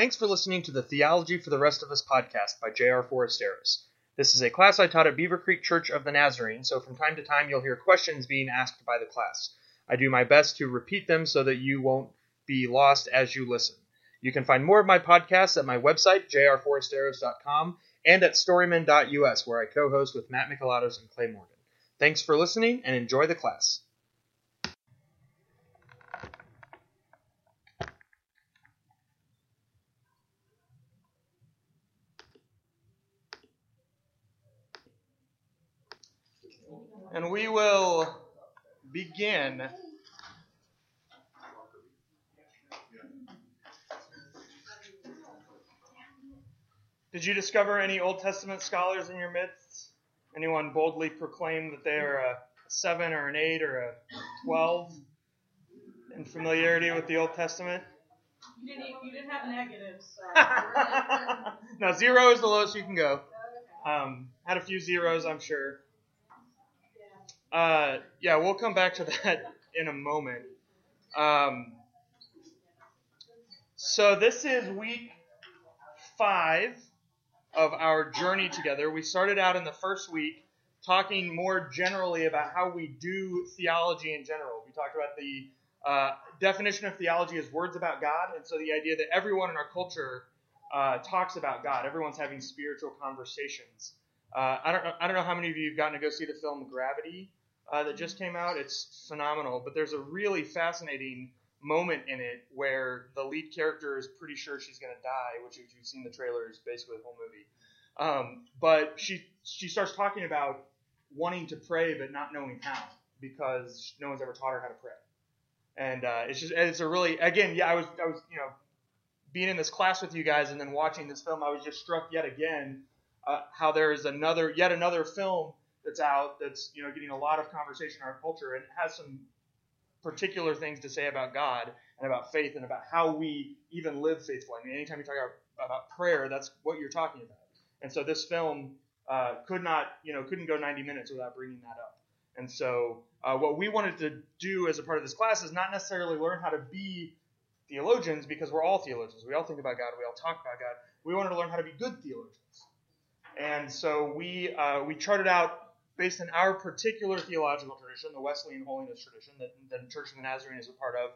Thanks for listening to the Theology for the Rest of Us podcast by J.R. Forasteros. This is a class I taught at Beaver Creek Church of the Nazarene, so from time to time you'll hear questions being asked by the class. I do my best to repeat them so that you won't be lost as you listen. You can find more of my podcasts at my website, jrforasteros.com, and at storyman.us, where I co host with Matt Mikalatos and Clay Morgan. Thanks for listening and enjoy the class. And we will begin. Did you discover any Old Testament scholars in your midst? Anyone boldly proclaim that they are a seven or an eight or a twelve in familiarity with the Old Testament? You didn't, you didn't have negatives. So. no, zero is the lowest you can go. Um, had a few zeros, I'm sure. Uh, yeah, we'll come back to that in a moment. Um, so this is week five of our journey together. We started out in the first week talking more generally about how we do theology in general. We talked about the uh, definition of theology as words about God, and so the idea that everyone in our culture uh, talks about God. Everyone's having spiritual conversations. Uh, I don't know, I don't know how many of you have gotten to go see the film Gravity uh, that just came out. It's phenomenal, but there's a really fascinating moment in it where the lead character is pretty sure she's going to die, which if you've seen the trailer is basically the whole movie. Um, but she she starts talking about wanting to pray but not knowing how because no one's ever taught her how to pray. And uh, it's just it's a really again yeah I was I was you know being in this class with you guys and then watching this film I was just struck yet again uh, how there is another yet another film that's out that's you know getting a lot of conversation in our culture and has some particular things to say about God and about faith and about how we even live faithfully. I mean, anytime you talk about, about prayer, that's what you're talking about. And so this film uh, could not, you know, couldn't go 90 minutes without bringing that up. And so uh, what we wanted to do as a part of this class is not necessarily learn how to be theologians because we're all theologians. We all think about God. We all talk about God. We wanted to learn how to be good theologians. And so we uh, we charted out based on our particular theological tradition, the Wesleyan holiness tradition that the Church of the Nazarene is a part of,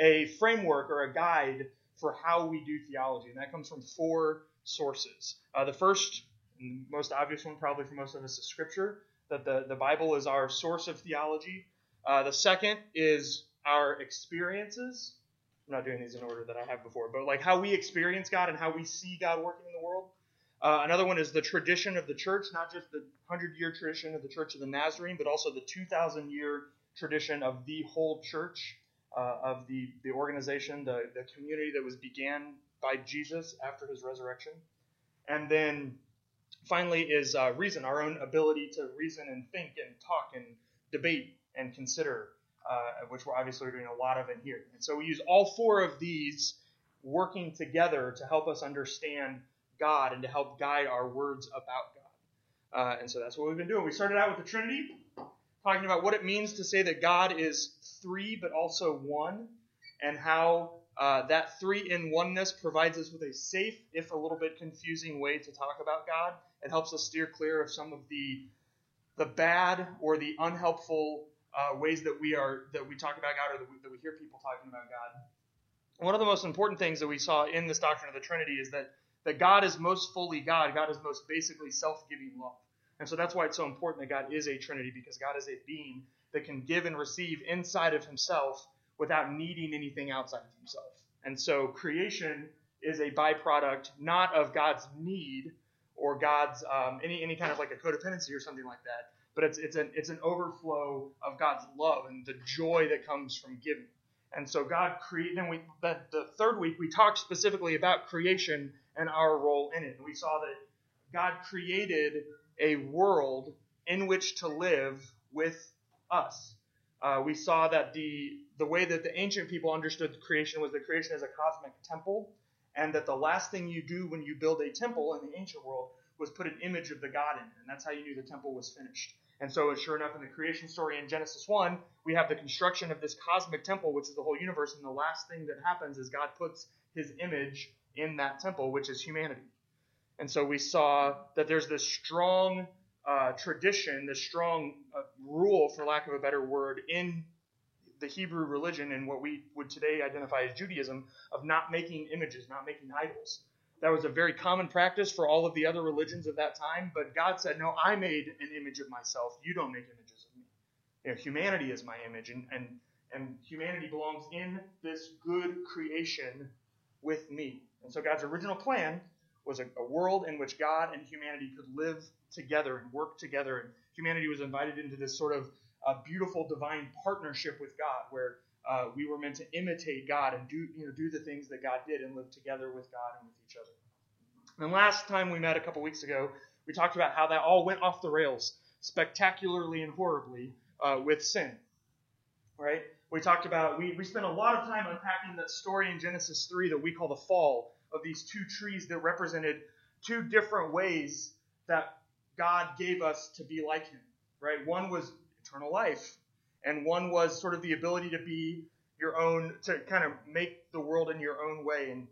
a framework or a guide for how we do theology. And that comes from four sources. Uh, the first, and the most obvious one probably for most of us, is Scripture, that the, the Bible is our source of theology. Uh, the second is our experiences. I'm not doing these in order that I have before, but like how we experience God and how we see God working in the world. Uh, another one is the tradition of the church, not just the 100 year tradition of the Church of the Nazarene, but also the 2,000 year tradition of the whole church, uh, of the, the organization, the, the community that was began by Jesus after his resurrection. And then finally is uh, reason, our own ability to reason and think and talk and debate and consider, uh, which we're obviously doing a lot of in here. And so we use all four of these working together to help us understand God and to help guide our words about God. Uh, and so that's what we've been doing. We started out with the Trinity, talking about what it means to say that God is three but also one, and how uh, that three in oneness provides us with a safe, if a little bit confusing, way to talk about God. It helps us steer clear of some of the the bad or the unhelpful uh, ways that we are that we talk about God or that we, that we hear people talking about God. One of the most important things that we saw in this doctrine of the Trinity is that that God is most fully God. God is most basically self giving love. And so that's why it's so important that God is a Trinity, because God is a being that can give and receive inside of himself without needing anything outside of himself. And so creation is a byproduct not of God's need or God's um, any any kind of like a codependency or something like that, but it's it's an it's an overflow of God's love and the joy that comes from giving. And so God created. Then we the, the third week we talked specifically about creation and our role in it. And we saw that God created a world in which to live with us. Uh, we saw that the the way that the ancient people understood creation was that creation as a cosmic temple, and that the last thing you do when you build a temple in the ancient world was put an image of the God in it, and that's how you knew the temple was finished. And so, sure enough, in the creation story in Genesis 1, we have the construction of this cosmic temple, which is the whole universe. And the last thing that happens is God puts his image in that temple, which is humanity. And so we saw that there's this strong uh, tradition, this strong uh, rule, for lack of a better word, in the Hebrew religion and what we would today identify as Judaism of not making images, not making idols. That was a very common practice for all of the other religions of that time, but God said, No, I made an image of myself. You don't make images of me. You know, humanity is my image, and, and, and humanity belongs in this good creation with me. And so God's original plan was a, a world in which God and humanity could live together and work together. And humanity was invited into this sort of uh, beautiful divine partnership with God, where uh, we were meant to imitate God and do you know do the things that God did and live together with God and with each other. And last time we met a couple weeks ago, we talked about how that all went off the rails spectacularly and horribly uh, with sin. Right? We talked about we we spent a lot of time unpacking that story in Genesis three that we call the fall of these two trees that represented two different ways that God gave us to be like Him. Right? One was eternal life and one was sort of the ability to be your own, to kind of make the world in your own way and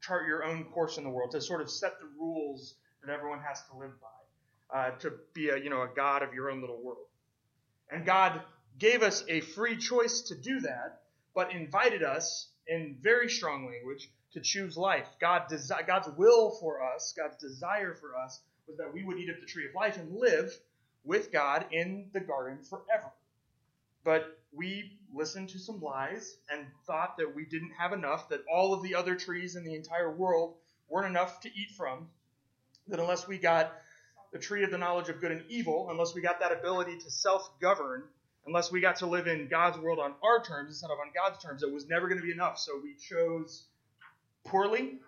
chart your own course in the world, to sort of set the rules that everyone has to live by, uh, to be a, you know, a God of your own little world. And God gave us a free choice to do that, but invited us in very strong language to choose life. God desi- God's will for us, God's desire for us, was that we would eat of the tree of life and live with God in the garden forever. But we listened to some lies and thought that we didn't have enough, that all of the other trees in the entire world weren't enough to eat from, that unless we got the tree of the knowledge of good and evil, unless we got that ability to self govern, unless we got to live in God's world on our terms instead of on God's terms, it was never going to be enough. So we chose poorly,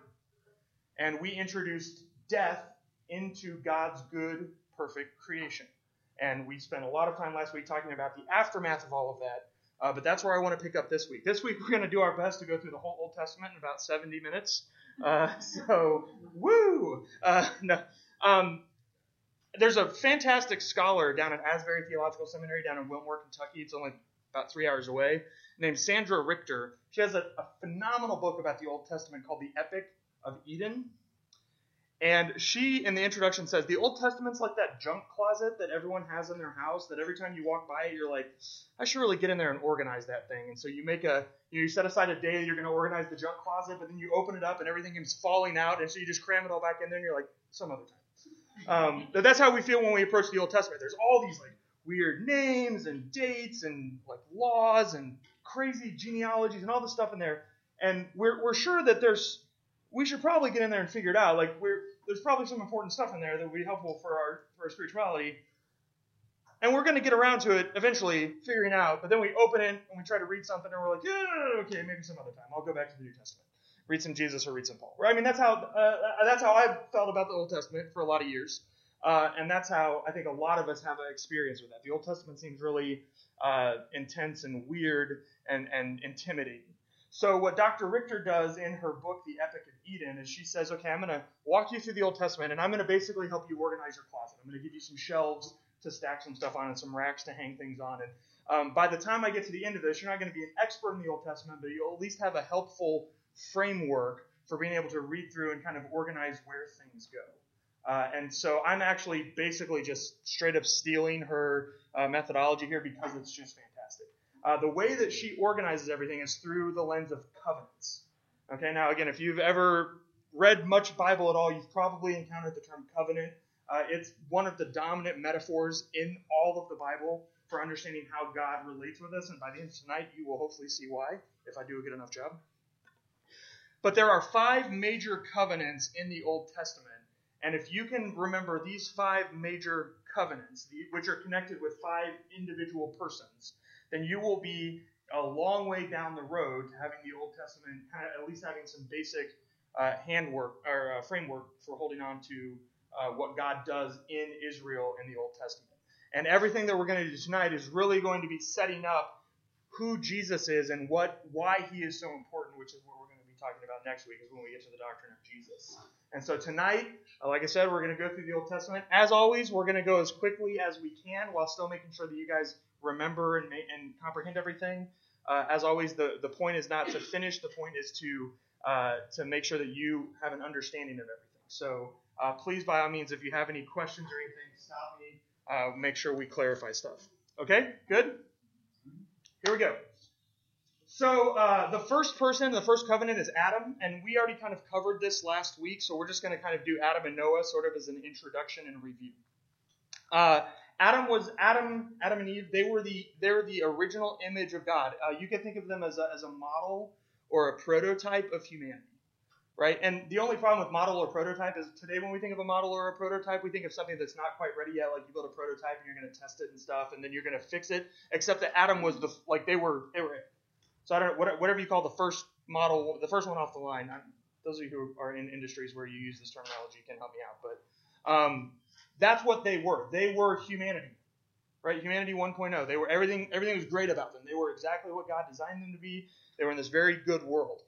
and we introduced death into God's good, perfect creation. And we spent a lot of time last week talking about the aftermath of all of that. Uh, but that's where I want to pick up this week. This week we're going to do our best to go through the whole Old Testament in about 70 minutes. Uh, so, woo! Uh, no, um, there's a fantastic scholar down at Asbury Theological Seminary down in Wilmore, Kentucky. It's only about three hours away, named Sandra Richter. She has a, a phenomenal book about the Old Testament called The Epic of Eden. And she, in the introduction, says the Old Testament's like that junk closet that everyone has in their house. That every time you walk by it, you're like, I should really get in there and organize that thing. And so you make a, you, set aside a day that you're going to organize the junk closet, but then you open it up and everything is falling out, and so you just cram it all back in there, and you're like, some other time. Um, but that's how we feel when we approach the Old Testament. There's all these like weird names and dates and like laws and crazy genealogies and all this stuff in there, and we're we're sure that there's we should probably get in there and figure it out. Like we're there's probably some important stuff in there that would be helpful for our for our spirituality. And we're going to get around to it eventually, figuring out. But then we open it and we try to read something, and we're like, yeah, okay, maybe some other time. I'll go back to the New Testament, read some Jesus or read some Paul. Right? I mean, that's how uh, that's how I've felt about the Old Testament for a lot of years, uh, and that's how I think a lot of us have an experience with that. The Old Testament seems really uh, intense and weird and and intimidating. So what Dr. Richter does in her book, The Epic of Eden, is she says, okay, I'm going to walk you through the Old Testament, and I'm going to basically help you organize your closet. I'm going to give you some shelves to stack some stuff on and some racks to hang things on. And um, by the time I get to the end of this, you're not going to be an expert in the Old Testament, but you'll at least have a helpful framework for being able to read through and kind of organize where things go. Uh, and so I'm actually basically just straight up stealing her uh, methodology here because it's just fantastic. Uh, the way that she organizes everything is through the lens of covenants. Okay, now again, if you've ever read much Bible at all, you've probably encountered the term covenant. Uh, it's one of the dominant metaphors in all of the Bible for understanding how God relates with us, and by the end of tonight, you will hopefully see why, if I do a good enough job. But there are five major covenants in the Old Testament, and if you can remember these five major covenants, which are connected with five individual persons, then you will be a long way down the road to having the Old Testament, at least having some basic uh, handwork or uh, framework for holding on to uh, what God does in Israel in the Old Testament. And everything that we're going to do tonight is really going to be setting up who Jesus is and what why he is so important important, which is what we're going to be talking about next week, is when we get to the doctrine of Jesus. And so tonight, uh, like I said, we're going to go through the Old Testament. As always, we're going to go as quickly as we can while still making sure that you guys remember and, and comprehend everything. Uh, as always, the, the point is not to finish, the point is to, uh, to make sure that you have an understanding of everything. So uh, please, by all means, if you have any questions or anything, stop me. Uh, make sure we clarify stuff. Okay, good? Here we go. So uh, the first person, the first covenant is Adam, and we already kind of covered this last week, so we're just going to kind of do Adam and Noah sort of as an introduction and review. Uh, Adam was Adam, Adam and Eve. They were the they're the original image of God. Uh, you can think of them as a, as a model or a prototype of humanity, right? And the only problem with model or prototype is today when we think of a model or a prototype, we think of something that's not quite ready yet. Like you build a prototype and you're going to test it and stuff, and then you're going to fix it. Except that Adam was the like they were they were so I don't know, whatever you call the first model, the first one off the line. I'm, those of you who are in industries where you use this terminology can help me out, but um, that's what they were. They were humanity, right? Humanity 1.0. They were everything. Everything was great about them. They were exactly what God designed them to be. They were in this very good world.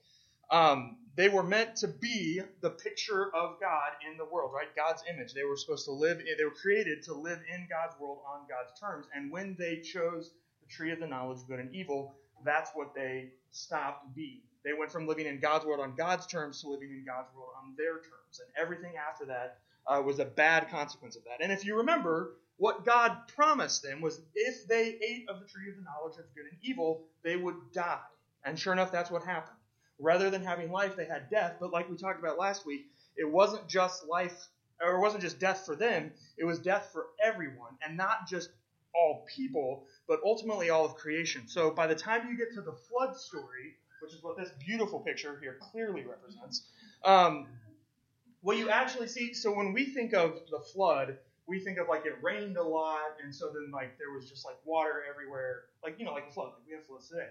Um, they were meant to be the picture of God in the world, right? God's image. They were supposed to live. They were created to live in God's world on God's terms. And when they chose the tree of the knowledge of good and evil, that's what they stopped being. They went from living in God's world on God's terms to living in God's world on their terms. And everything after that uh, was a bad consequence of that. And if you remember, what God promised them was if they ate of the tree of the knowledge of good and evil, they would die. And sure enough, that's what happened. Rather than having life, they had death. But like we talked about last week, it wasn't just life, or it wasn't just death for them, it was death for everyone, and not just all people, but ultimately all of creation. So by the time you get to the flood story, which is what this beautiful picture here clearly represents, um, what you actually see, so when we think of the flood, we think of like it rained a lot, and so then like there was just like water everywhere, like you know, like a flood, like we have floods today.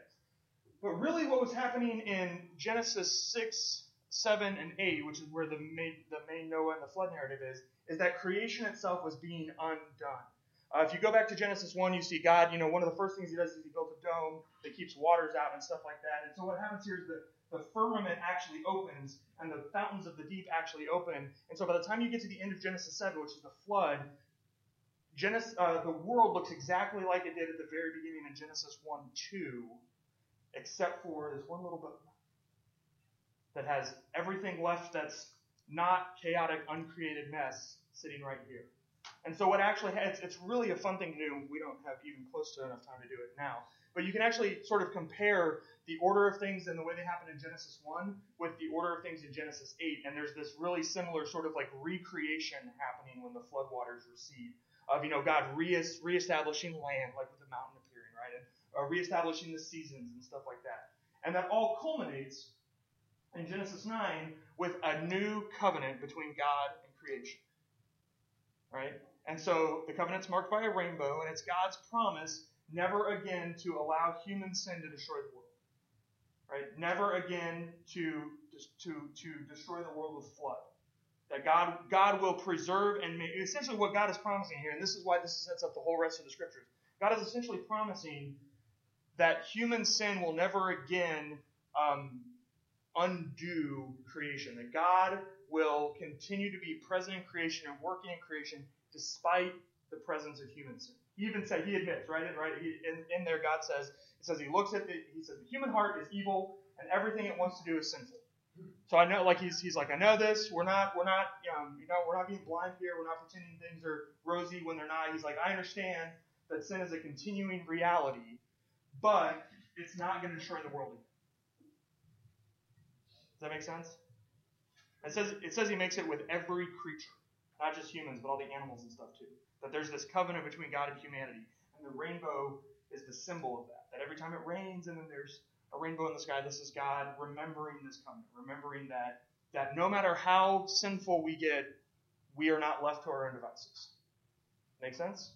But really, what was happening in Genesis six, seven, and eight, which is where the main, the main Noah and the flood narrative is, is that creation itself was being undone. Uh, if you go back to Genesis 1, you see God, you know, one of the first things he does is he builds a dome that keeps waters out and stuff like that. And so what happens here is that the firmament actually opens and the fountains of the deep actually open. And so by the time you get to the end of Genesis 7, which is the flood, Genesis, uh, the world looks exactly like it did at the very beginning in Genesis 1 2, except for this one little book that has everything left that's not chaotic, uncreated mess sitting right here. And so what actually it's, it's really a fun thing to do. We don't have even close to enough time to do it now. But you can actually sort of compare the order of things and the way they happen in Genesis 1 with the order of things in Genesis 8. And there's this really similar sort of like recreation happening when the floodwaters recede. Of, you know, God re- reestablishing land, like with the mountain appearing, right? And uh, reestablishing the seasons and stuff like that. And that all culminates in Genesis 9 with a new covenant between God and creation. Right? And so the covenant's marked by a rainbow, and it's God's promise never again to allow human sin to destroy the world. Right? Never again to, to, to destroy the world with flood. That God, God will preserve and make, essentially what God is promising here, and this is why this sets up the whole rest of the scriptures. God is essentially promising that human sin will never again um, undo creation. That God will continue to be present in creation and working in creation despite the presence of human sin. He even said, he admits, right? Right? He, in, in there, God says, it says he looks at the, he says the human heart is evil and everything it wants to do is sinful. So I know, like he's, he's like, I know this. We're not, we're not, um, you know, we're not being blind here. We're not pretending things are rosy when they're not. He's like, I understand that sin is a continuing reality, but it's not going to destroy the world. Does that make sense? It says, it says he makes it with every creature. Not just humans, but all the animals and stuff too. That there's this covenant between God and humanity. And the rainbow is the symbol of that. That every time it rains and then there's a rainbow in the sky, this is God remembering this covenant, remembering that that no matter how sinful we get, we are not left to our own devices. Make sense?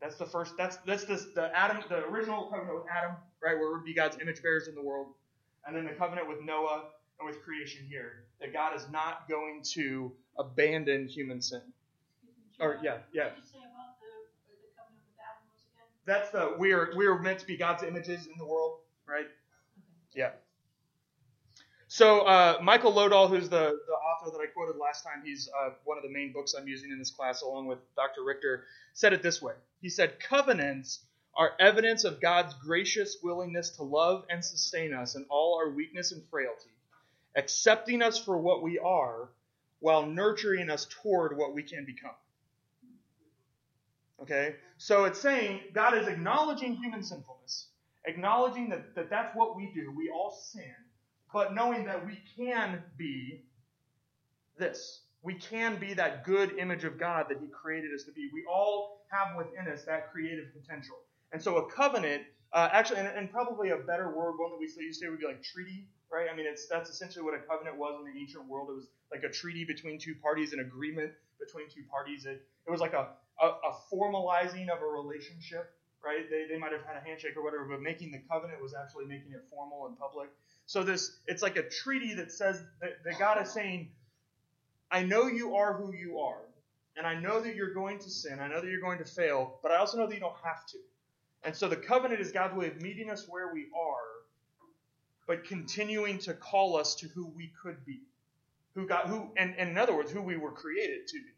That's the first. That's that's the the Adam, the original covenant with Adam, right, where we'd be God's image bearers in the world, and then the covenant with Noah and with creation here, that God is not going to abandon human sin. Or yeah, yeah. That's the we are we are meant to be God's images in the world, right? Yeah. So uh, Michael Lodahl, who's the, the author that I quoted last time, he's uh, one of the main books I'm using in this class, along with Dr. Richter, said it this way. He said, "Covenants are evidence of God's gracious willingness to love and sustain us in all our weakness and frailty, accepting us for what we are, while nurturing us toward what we can become." Okay, so it's saying God is acknowledging human sinfulness, acknowledging that, that that's what we do. We all sin but knowing that we can be this. We can be that good image of God that He created us to be. We all have within us that creative potential. And so a covenant, uh, actually, and, and, probably a better word, one that we still use say would be like treaty, right? I mean, it's that's essentially what a covenant was in the ancient world. It was like a treaty between two parties, an agreement between two parties. It, it was like a, a, a formalizing of a relationship, right? They, they might have had a handshake or whatever, but making the covenant was actually making it formal and public. So this it's like a treaty that says that, that God is saying, I know you are who you are, and I know that you're going to sin, I know that you're going to fail, but I also know that you don't have to. And so the covenant is God's way of meeting us where we are, but continuing to call us to who we could be. Who got who and, and in other words, who we were created to be.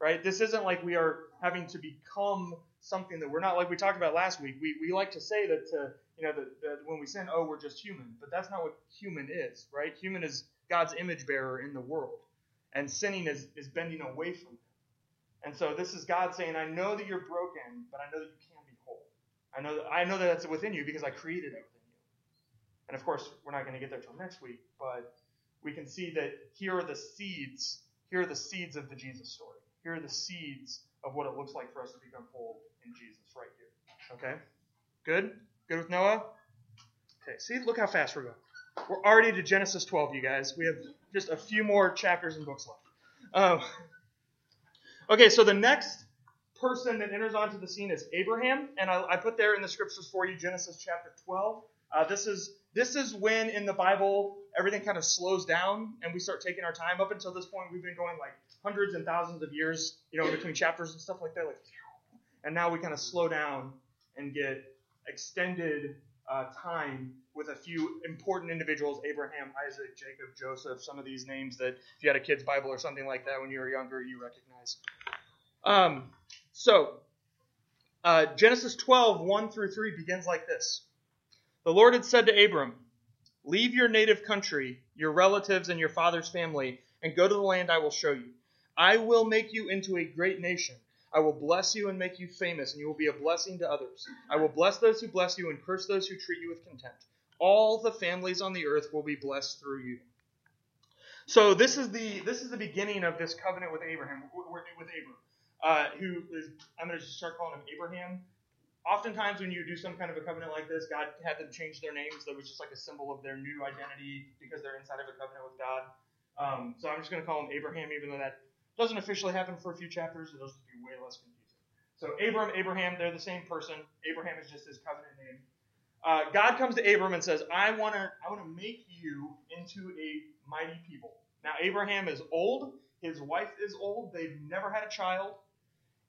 Right? This isn't like we are having to become something that we're not like we talked about last week. We, we like to say that to, you know that, when we sin, oh, we're just human, but that's not what human is, right? Human is God's image bearer in the world, and sinning is is bending away from Him. And so this is God saying, I know that you're broken, but I know that you can be whole. I know that I know that that's within you because I created it. And of course, we're not going to get there till next week, but we can see that here are the seeds. Here are the seeds of the Jesus story. Here are the seeds of what it looks like for us to become whole in Jesus right here. Okay? Good? Good with Noah? Okay, see, look how fast we're going. We're already to Genesis 12, you guys. We have just a few more chapters and books left. Um, okay, so the next person that enters onto the scene is Abraham, and I, I put there in the scriptures for you Genesis chapter 12. Uh, this is this is when in the Bible everything kind of slows down and we start taking our time. Up until this point, we've been going like hundreds and thousands of years, you know, between chapters and stuff like that. Like, and now we kind of slow down and get extended uh, time with a few important individuals Abraham, Isaac, Jacob, Joseph, some of these names that if you had a kid's Bible or something like that when you were younger, you recognize. Um, so, uh, Genesis 12, 1 through 3 begins like this The Lord had said to Abram, Leave your native country, your relatives, and your father's family, and go to the land I will show you. I will make you into a great nation. I will bless you and make you famous, and you will be a blessing to others. I will bless those who bless you and curse those who treat you with contempt. All the families on the earth will be blessed through you. So this is the this is the beginning of this covenant with Abraham with Abram, uh, who is I'm going to start calling him Abraham. Oftentimes, when you do some kind of a covenant like this, God had them change their names. That was just like a symbol of their new identity because they're inside of a covenant with God. Um, so I'm just going to call him Abraham, even though that doesn't officially happen for a few chapters. It'll just be way less confusing. So Abram, Abraham, they're the same person. Abraham is just his covenant name. Uh, God comes to Abram and says, "I want to, I want to make you into a mighty people." Now Abraham is old. His wife is old. They've never had a child.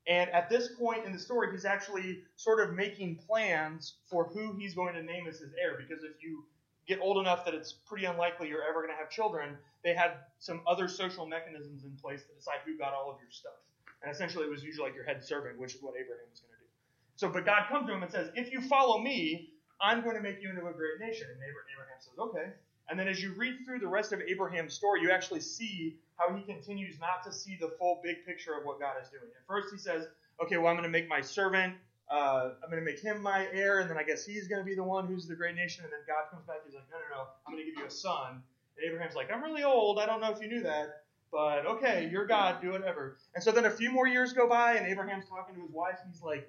And at this point in the story, he's actually sort of making plans for who he's going to name as his heir. Because if you get old enough that it's pretty unlikely you're ever going to have children, they had some other social mechanisms in place to decide who got all of your stuff. And essentially, it was usually like your head servant, which is what Abraham was going to do. So, but God comes to him and says, If you follow me, I'm going to make you into a great nation. And Abraham says, Okay. And then as you read through the rest of Abraham's story, you actually see how he continues not to see the full big picture of what God is doing. At first, he says, Okay, well, I'm going to make my servant uh, I'm going to make him my heir, and then I guess he's going to be the one who's the great nation. And then God comes back, he's like, no, no, no, I'm going to give you a son. And Abraham's like, I'm really old. I don't know if you knew that, but okay, you're God, do whatever. And so then a few more years go by, and Abraham's talking to his wife, and he's like,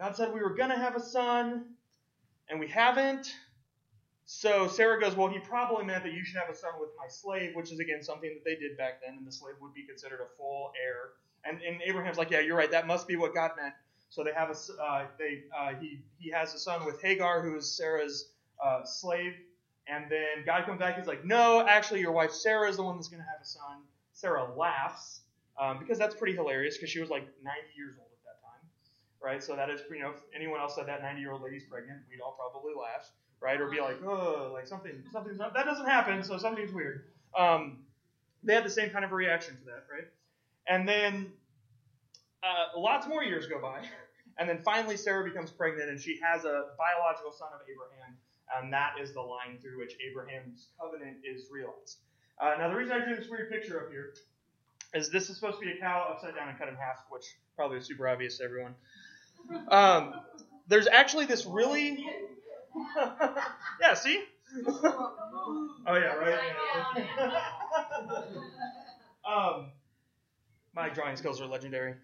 God said we were going to have a son, and we haven't. So Sarah goes, Well, he probably meant that you should have a son with my slave, which is again something that they did back then, and the slave would be considered a full heir. And, and Abraham's like, Yeah, you're right. That must be what God meant. So they have a uh, they uh, he he has a son with Hagar, who is Sarah's uh, slave, and then God comes back. He's like, no, actually, your wife Sarah is the one that's going to have a son. Sarah laughs um, because that's pretty hilarious because she was like 90 years old at that time, right? So that is you know if anyone else said that 90 year old lady's pregnant, we'd all probably laugh. Right? Or be like, oh, like something, something's not, that doesn't happen, so something's weird. Um, they had the same kind of a reaction to that, right? And then uh, lots more years go by, and then finally Sarah becomes pregnant, and she has a biological son of Abraham, and that is the line through which Abraham's covenant is realized. Uh, now, the reason I drew this weird picture up here is this is supposed to be a cow upside down and cut in half, which probably is super obvious to everyone. Um, there's actually this really, yeah, see? oh yeah, right. Um, my drawing skills are legendary.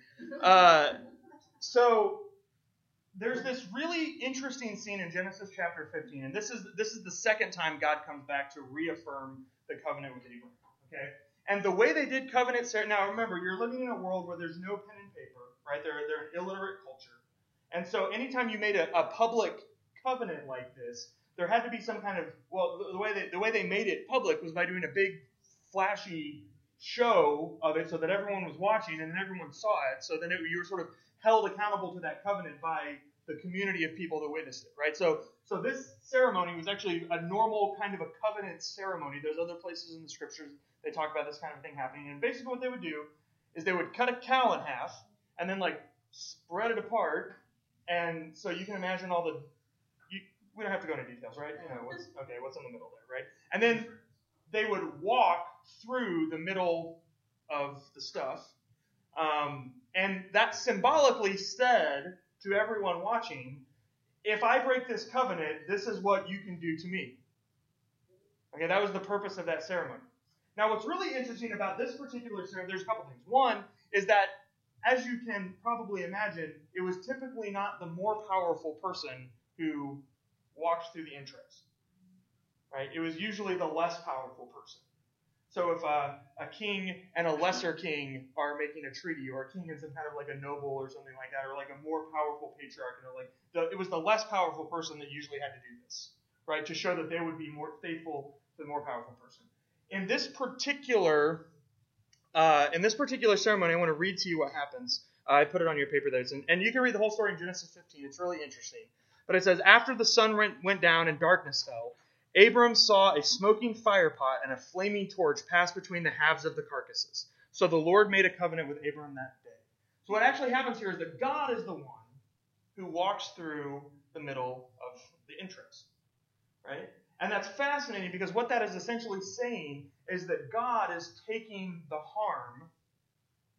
Uh, so there's this really interesting scene in Genesis chapter 15, and this is this is the second time God comes back to reaffirm the covenant with Abraham. Okay, and the way they did covenant now remember you're living in a world where there's no pen and paper, right? They're they're an illiterate culture, and so anytime you made a, a public covenant like this, there had to be some kind of well the, the way they the way they made it public was by doing a big flashy show of it so that everyone was watching and everyone saw it. So then it, you were sort of held accountable to that covenant by the community of people that witnessed it, right? So, so this ceremony was actually a normal kind of a covenant ceremony. There's other places in the scriptures they talk about this kind of thing happening. And basically, what they would do is they would cut a cow in half and then like spread it apart. And so you can imagine all the. We don't have to go into details, right? You know what's okay. What's in the middle there, right? And then they would walk through the middle of the stuff. Um, and that symbolically said to everyone watching, if I break this covenant, this is what you can do to me. Okay, that was the purpose of that ceremony. Now, what's really interesting about this particular ceremony, there's a couple things. One is that, as you can probably imagine, it was typically not the more powerful person who walks through the entrance. Right? It was usually the less powerful person. So if uh, a king and a lesser king are making a treaty, or a king and some kind of like a noble or something like that, or like a more powerful patriarch, know, like the, it was the less powerful person that usually had to do this, right, to show that they would be more faithful to the more powerful person. In this particular, uh, in this particular ceremony, I want to read to you what happens. I put it on your paper there, and, and you can read the whole story in Genesis 15. It's really interesting. But it says, after the sun went, down and darkness fell. Abram saw a smoking firepot and a flaming torch pass between the halves of the carcasses. So the Lord made a covenant with Abram that day. So what actually happens here is that God is the one who walks through the middle of the entrance. Right? And that's fascinating because what that is essentially saying is that God is taking the harm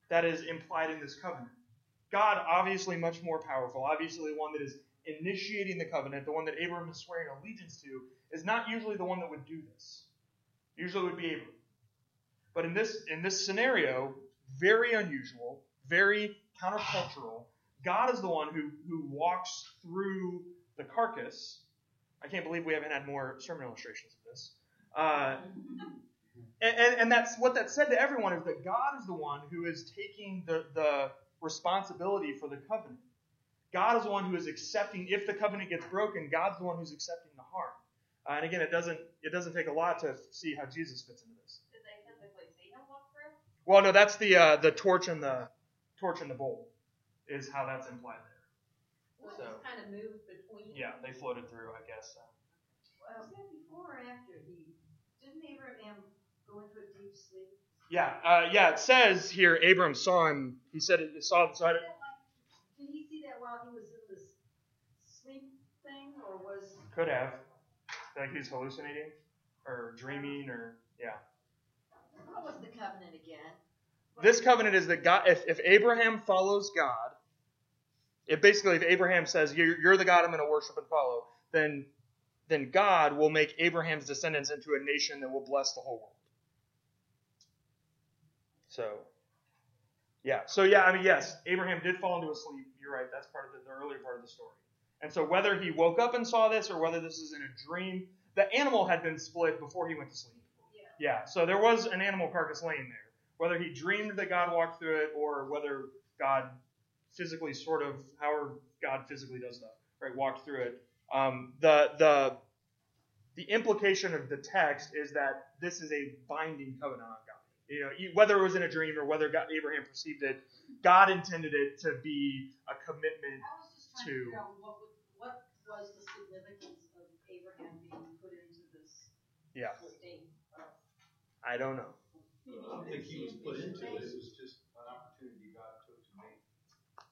that is implied in this covenant. God, obviously much more powerful, obviously one that is initiating the covenant, the one that Abram is swearing allegiance to, is not usually the one that would do this. Usually it would be Abram. But in this in this scenario, very unusual, very countercultural, God is the one who, who walks through the carcass. I can't believe we haven't had more sermon illustrations of this. Uh, and, and, and, that's what that said to everyone is that God is the one who is taking the, the responsibility for the covenant. God is the one who is accepting, if the covenant gets broken, God's the one who's accepting the harm. Uh, and again, it doesn't it doesn't take a lot to see how Jesus fits into this. Did they physically see him walk through? Well, no, that's the uh, the torch and the torch and the bowl is how that's implied there. Well, so, kind of moved between. Yeah, they floated through, I guess. Uh, was that before or after he? Didn't Abraham go into a deep sleep? Yeah, uh, yeah. It says here, Abram saw him. He said it saw. saw it, while he was in this sleep thing, or was? Could have. Like he's hallucinating, or dreaming, or yeah. What was the covenant again? What this covenant is that God, if, if Abraham follows God, if basically if Abraham says you're, you're the God I'm going to worship and follow, then then God will make Abraham's descendants into a nation that will bless the whole world. So yeah. So yeah, I mean, yes, Abraham did fall into a sleep. You're right. That's part of the, the earlier part of the story. And so whether he woke up and saw this or whether this is in a dream, the animal had been split before he went to sleep. Yeah. yeah. So there was an animal carcass laying there. Whether he dreamed that God walked through it or whether God physically sort of, however God physically does stuff, right, walked through it. Um, the the the implication of the text is that this is a binding covenant on God. You know, whether it was in a dream or whether God, Abraham perceived it, God intended it to be a commitment to. to was the significance of Abraham Yeah. sustain us. I don't know. I don't think he was put into it, it was just an opportunity God took to make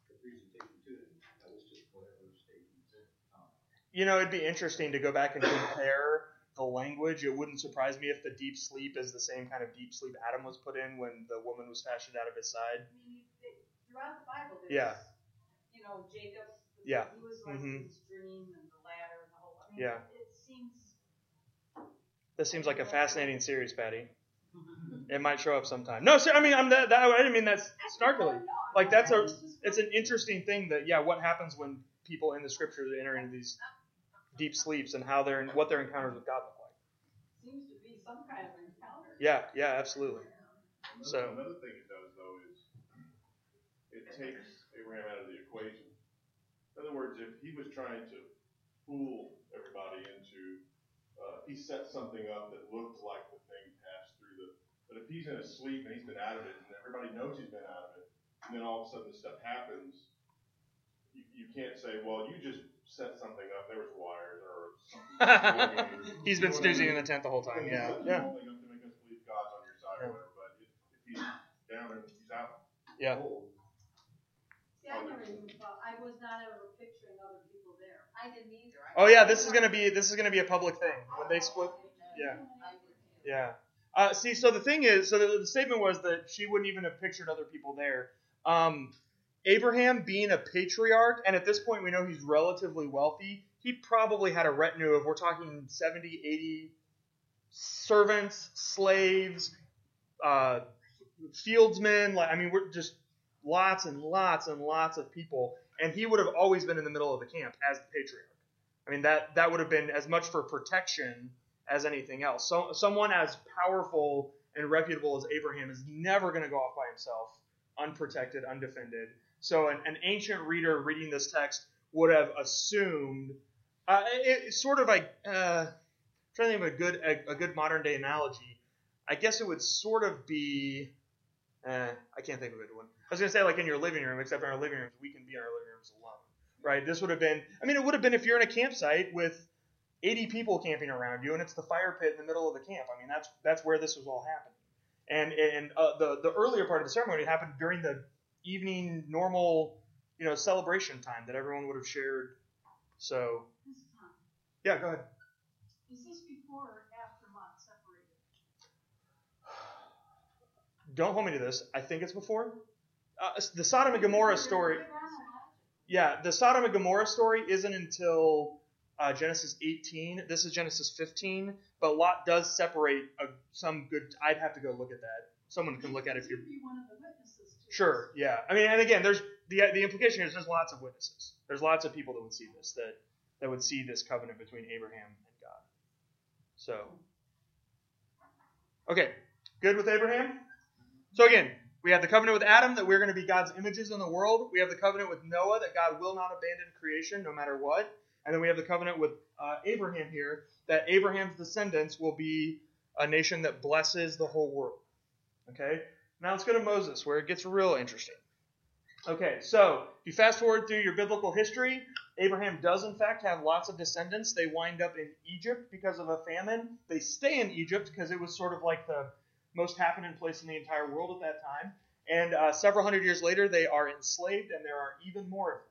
the presentation to him. That was just whatever state he's in. Um, You know, it'd be interesting to go back and compare the language. It wouldn't surprise me if the deep sleep is the same kind of deep sleep Adam was put in when the woman was fashioned out of his side. I mean, throughout the Bible, there's, Yeah. you know, Jacob. Yeah. He was like Mhm. his dream and the ladder and the whole. I mean, Yeah. It seems. This seems like a fascinating series, Patty. It might show up sometime. No, sir, I mean, I'm that, that I didn't mean that snarkily. Like that's a, it's an interesting thing that yeah, what happens when people in the scriptures enter into these deep sleeps and how their what their encounters with God look like. Seems to be some kind of encounter. Yeah, yeah, absolutely. So- Another thing it does though is it takes Abraham out of the equation. In other words, if he was trying to fool everybody into, uh, he set something up that looked like the thing passed through the, but if he's in a sleep and he's been out of it and everybody knows he's been out of it, and then all of a sudden this stuff happens, you, you can't say, well, you just set something up, there was wires or something. He's been snoozing in the tent the whole time. Yeah, yeah, Something up to make us believe God's on your side or whatever, but if, if he's down and he's out yeah. cold, See, I never even thought. I was not ever picturing other people there. I didn't either. Oh yeah, this is gonna be this is gonna be a public thing when they split. Yeah. Yeah. Uh, see, so the thing is, so the, the statement was that she wouldn't even have pictured other people there. Um, Abraham being a patriarch, and at this point we know he's relatively wealthy, he probably had a retinue of, we're talking 70, 80 servants, slaves, uh, fieldsmen. Like, I mean, we're just lots and lots and lots of people. And he would have always been in the middle of the camp as the patriarch. I mean, that, that would have been as much for protection as anything else. So, someone as powerful and reputable as Abraham is never going to go off by himself, unprotected, undefended. So, an, an ancient reader reading this text would have assumed, uh, it, sort of like, uh, trying to think of a good, a, a good modern day analogy. I guess it would sort of be, uh, I can't think of a good one. I was going to say like in your living room, except in our living rooms, we can be in our living rooms alone, right? This would have been, I mean, it would have been if you're in a campsite with 80 people camping around you, and it's the fire pit in the middle of the camp. I mean, that's that's where this was all happening. And and uh, the the earlier part of the ceremony happened during the evening normal, you know, celebration time that everyone would have shared. So yeah, go ahead. Is this before or after Lot separated? Don't hold me to this. I think it's before. Uh, the Sodom and Gomorrah story. Yeah, the Sodom and Gomorrah story isn't until uh, Genesis 18. This is Genesis 15, but Lot does separate a, some good. I'd have to go look at that. Someone can look at it if you. You'd be one of the witnesses to Sure. Yeah. I mean, and again, there's the the implication is there's lots of witnesses. There's lots of people that would see this that that would see this covenant between Abraham and God. So. Okay. Good with Abraham. So again, we have the covenant with Adam that we're going to be God's images in the world. We have the covenant with Noah that God will not abandon creation no matter what. And then we have the covenant with uh, Abraham here that Abraham's descendants will be a nation that blesses the whole world. Okay? Now let's go to Moses where it gets real interesting. Okay, so if you fast forward through your biblical history, Abraham does in fact have lots of descendants. They wind up in Egypt because of a famine. They stay in Egypt because it was sort of like the most happening place in the entire world at that time. And uh, several hundred years later, they are enslaved, and there are even more of them.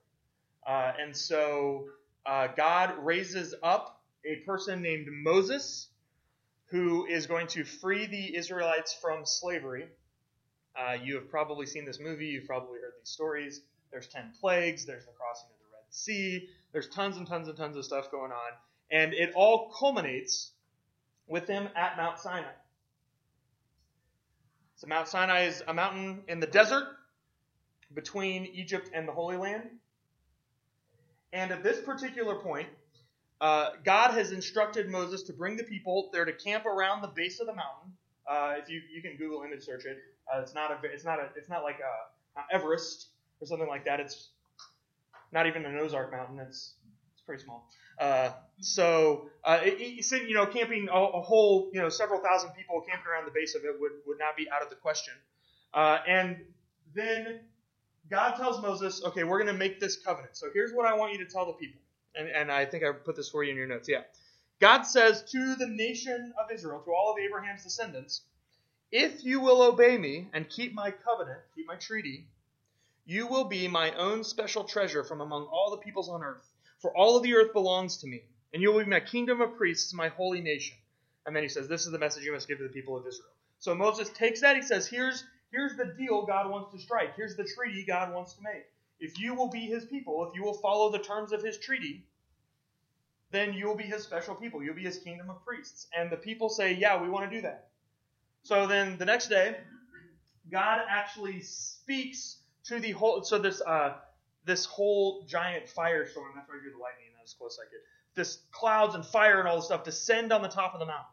Uh, and so uh, God raises up a person named Moses who is going to free the Israelites from slavery. Uh, you have probably seen this movie, you've probably heard these stories. There's 10 plagues, there's the crossing of the Red Sea, there's tons and tons and tons of stuff going on. And it all culminates with them at Mount Sinai. So Mount Sinai is a mountain in the desert between Egypt and the Holy Land. And at this particular point, uh, God has instructed Moses to bring the people there to camp around the base of the mountain. Uh, if you you can Google image search it, uh, it's not a it's not a it's not like a, a Everest or something like that. It's not even an Ozark mountain. It's pretty small. Uh, so uh, it, it, you know, camping a, a, whole you know several thousand people camping around the base of it would would not be out of the question. Uh, and then God tells Moses, okay, we're going to make this covenant. So here's what I want you to tell the people. And, and I think I put this for you in your notes. Yeah. God says to the nation of Israel, to all of Abraham's descendants, if you will obey me and keep my covenant, keep my treaty, you will be my own special treasure from among all the peoples on earth. For all of the earth belongs to me, and you will be my kingdom of priests, my holy nation. And then he says, This is the message you must give to the people of Israel. So Moses takes that, he says, Here's here's the deal God wants to strike. Here's the treaty God wants to make. If you will be his people, if you will follow the terms of his treaty, then you will be his special people. You'll be his kingdom of priests. And the people say, Yeah, we want to do that. So then the next day, God actually speaks to the whole. So this uh, this whole giant firestorm. That's where I hear the lightning. That's as close I get. This clouds and fire and all this stuff descend on the top of the mountain.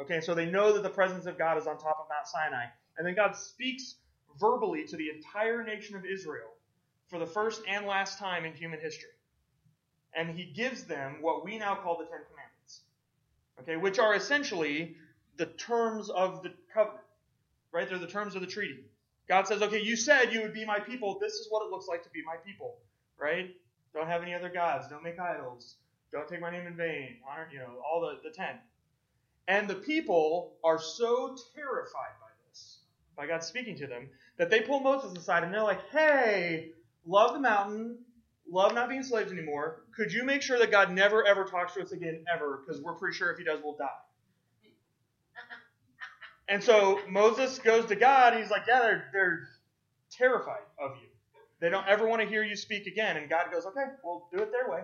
Okay, so they know that the presence of God is on top of Mount Sinai, and then God speaks verbally to the entire nation of Israel for the first and last time in human history. And he gives them what we now call the Ten Commandments. Okay, which are essentially the terms of the covenant. Right? They're the terms of the treaty. God says, okay, you said you would be my people. This is what it looks like to be my people. Right? Don't have any other gods. Don't make idols. Don't take my name in vain. Honor, you know, all the, the ten. And the people are so terrified by this, by God speaking to them, that they pull Moses aside and they're like, hey, love the mountain, love not being slaves anymore. Could you make sure that God never ever talks to us again, ever? Because we're pretty sure if he does, we'll die. And so Moses goes to God. And He's like, yeah, they're, they're terrified of you. They don't ever want to hear you speak again. And God goes, okay, we'll do it their way.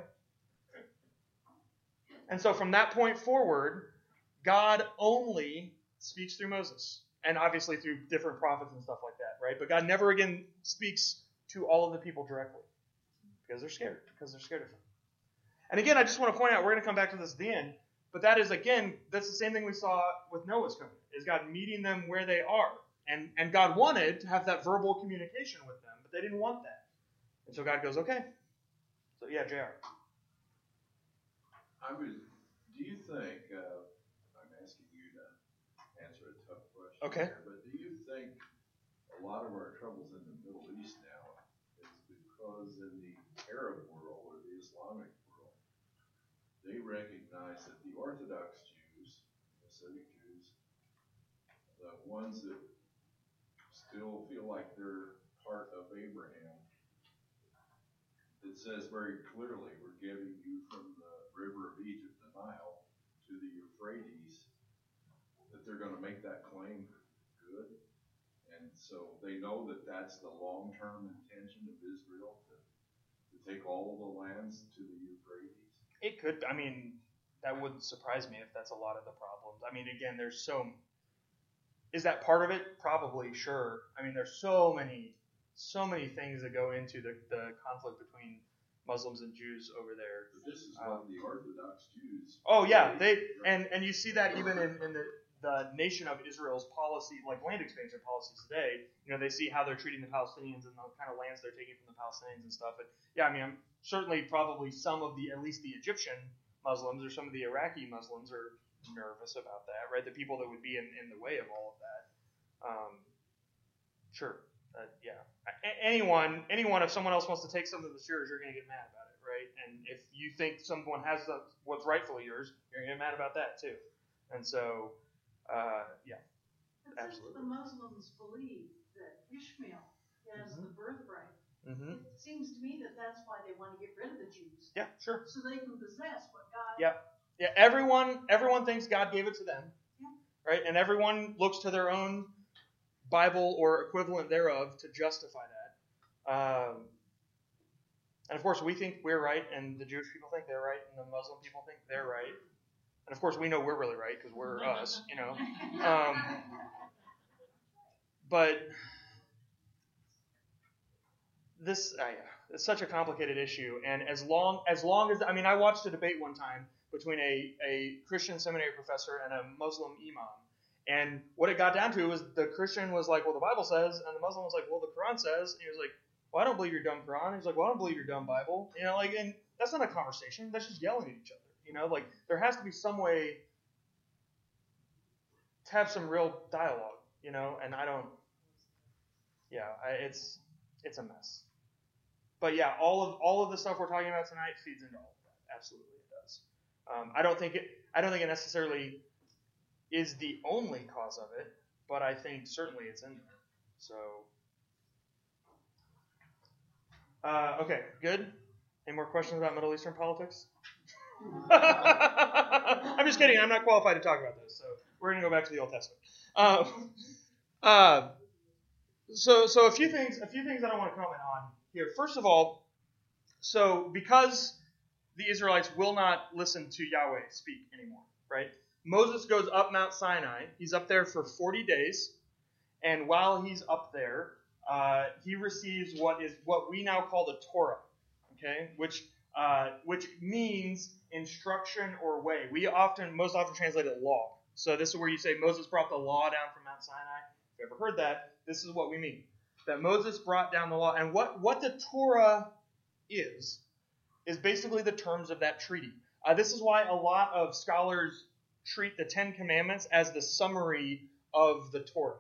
And so from that point forward, God only speaks through Moses. And obviously through different prophets and stuff like that, right? But God never again speaks to all of the people directly because they're scared, because they're scared of him. And again, I just want to point out, we're going to come back to this at the end, but that is, again, that's the same thing we saw with Noah's covenant, is God meeting them where they are. And, and God wanted to have that verbal communication with them, but they didn't want that. And so God goes, okay. So, yeah, JR. I was, do you think, uh, I'm asking you to answer a tough question. Okay. here, But do you think a lot of our troubles in the Middle East now is because in the Arab world or the Islamic world, they recognize that Orthodox Jews, Hasidic Jews, the ones that still feel like they're part of Abraham, it says very clearly, we're giving you from the river of Egypt, the Nile, to the Euphrates, that they're gonna make that claim good. And so they know that that's the long-term intention of Israel, to, to take all the lands to the Euphrates. It could, I mean, that wouldn't surprise me if that's a lot of the problems. I mean, again, there's so. Is that part of it? Probably, sure. I mean, there's so many, so many things that go into the, the conflict between Muslims and Jews over there. But this is what the Orthodox Jews. Oh yeah, they and and you see that even in, in the the nation of Israel's policy, like land expansion policies today. You know, they see how they're treating the Palestinians and the kind of lands they're taking from the Palestinians and stuff. But yeah, I mean, I'm certainly probably some of the at least the Egyptian Muslims or some of the Iraqi Muslims are nervous about that, right? The people that would be in, in the way of all of that. Um, sure, uh, yeah. A- anyone, anyone, if someone else wants to take something that's yours, you're going to get mad about it, right? And if you think someone has the, what's rightfully yours, you're going to get mad about that too. And so, uh, yeah, But Absolutely. the Muslims believe that Ishmael has Mhm. the birthright, mm-hmm. it seems to me that that's why they want to get rid of the Jews. yeah, sure. So they can possess what God. Yeah. Yeah, everyone everyone thinks God gave it to them, Yeah. right? And everyone looks to their own Bible or equivalent thereof to justify that. Um, and of course, we think we're right, and the Jewish people think they're right, and the Muslim people think they're right. And of course, we know we're really right because we're us, you know. Um, but this, uh, yeah, it's such a complicated issue, and as long as long as I mean, I watched a debate one time between a, a Christian seminary professor and a Muslim imam, and what it got down to was the Christian was like, "Well, the Bible says," and the Muslim was like, "Well, the Quran says," and he was like, "Well, I don't believe your dumb Quran." He's like, "Well, I don't believe your dumb Bible," you know, like, and that's not a conversation. That's just yelling at each other, you know. Like, there has to be some way to have some real dialogue, you know, and I don't. Yeah, I, it's it's a mess. But yeah, all of all of the stuff we're talking about tonight feeds into all of that. Absolutely, it does. Um, I don't think it. I don't think it necessarily is the only cause of it, but I think certainly it's in there. So, uh, okay, good. Any more questions about Middle Eastern politics? I'm just kidding. I'm not qualified to talk about this, so we're going to go back to the Old Testament. Uh, uh, so, so a few things, a few things that I want to comment on here. First of all, so because the Israelites will not listen to Yahweh speak anymore, right? Moses goes up Mount Sinai. He's up there for 40 days, and while he's up there, uh, he receives what is what we now call the Torah, okay, which uh, which means instruction or way. We often, most often, translate it law. So this is where you say Moses brought the law down from Mount Sinai. If you ever heard that, this is what we mean. That Moses brought down the law, and what what the Torah is is basically the terms of that treaty. Uh, this is why a lot of scholars treat the Ten Commandments as the summary of the Torah,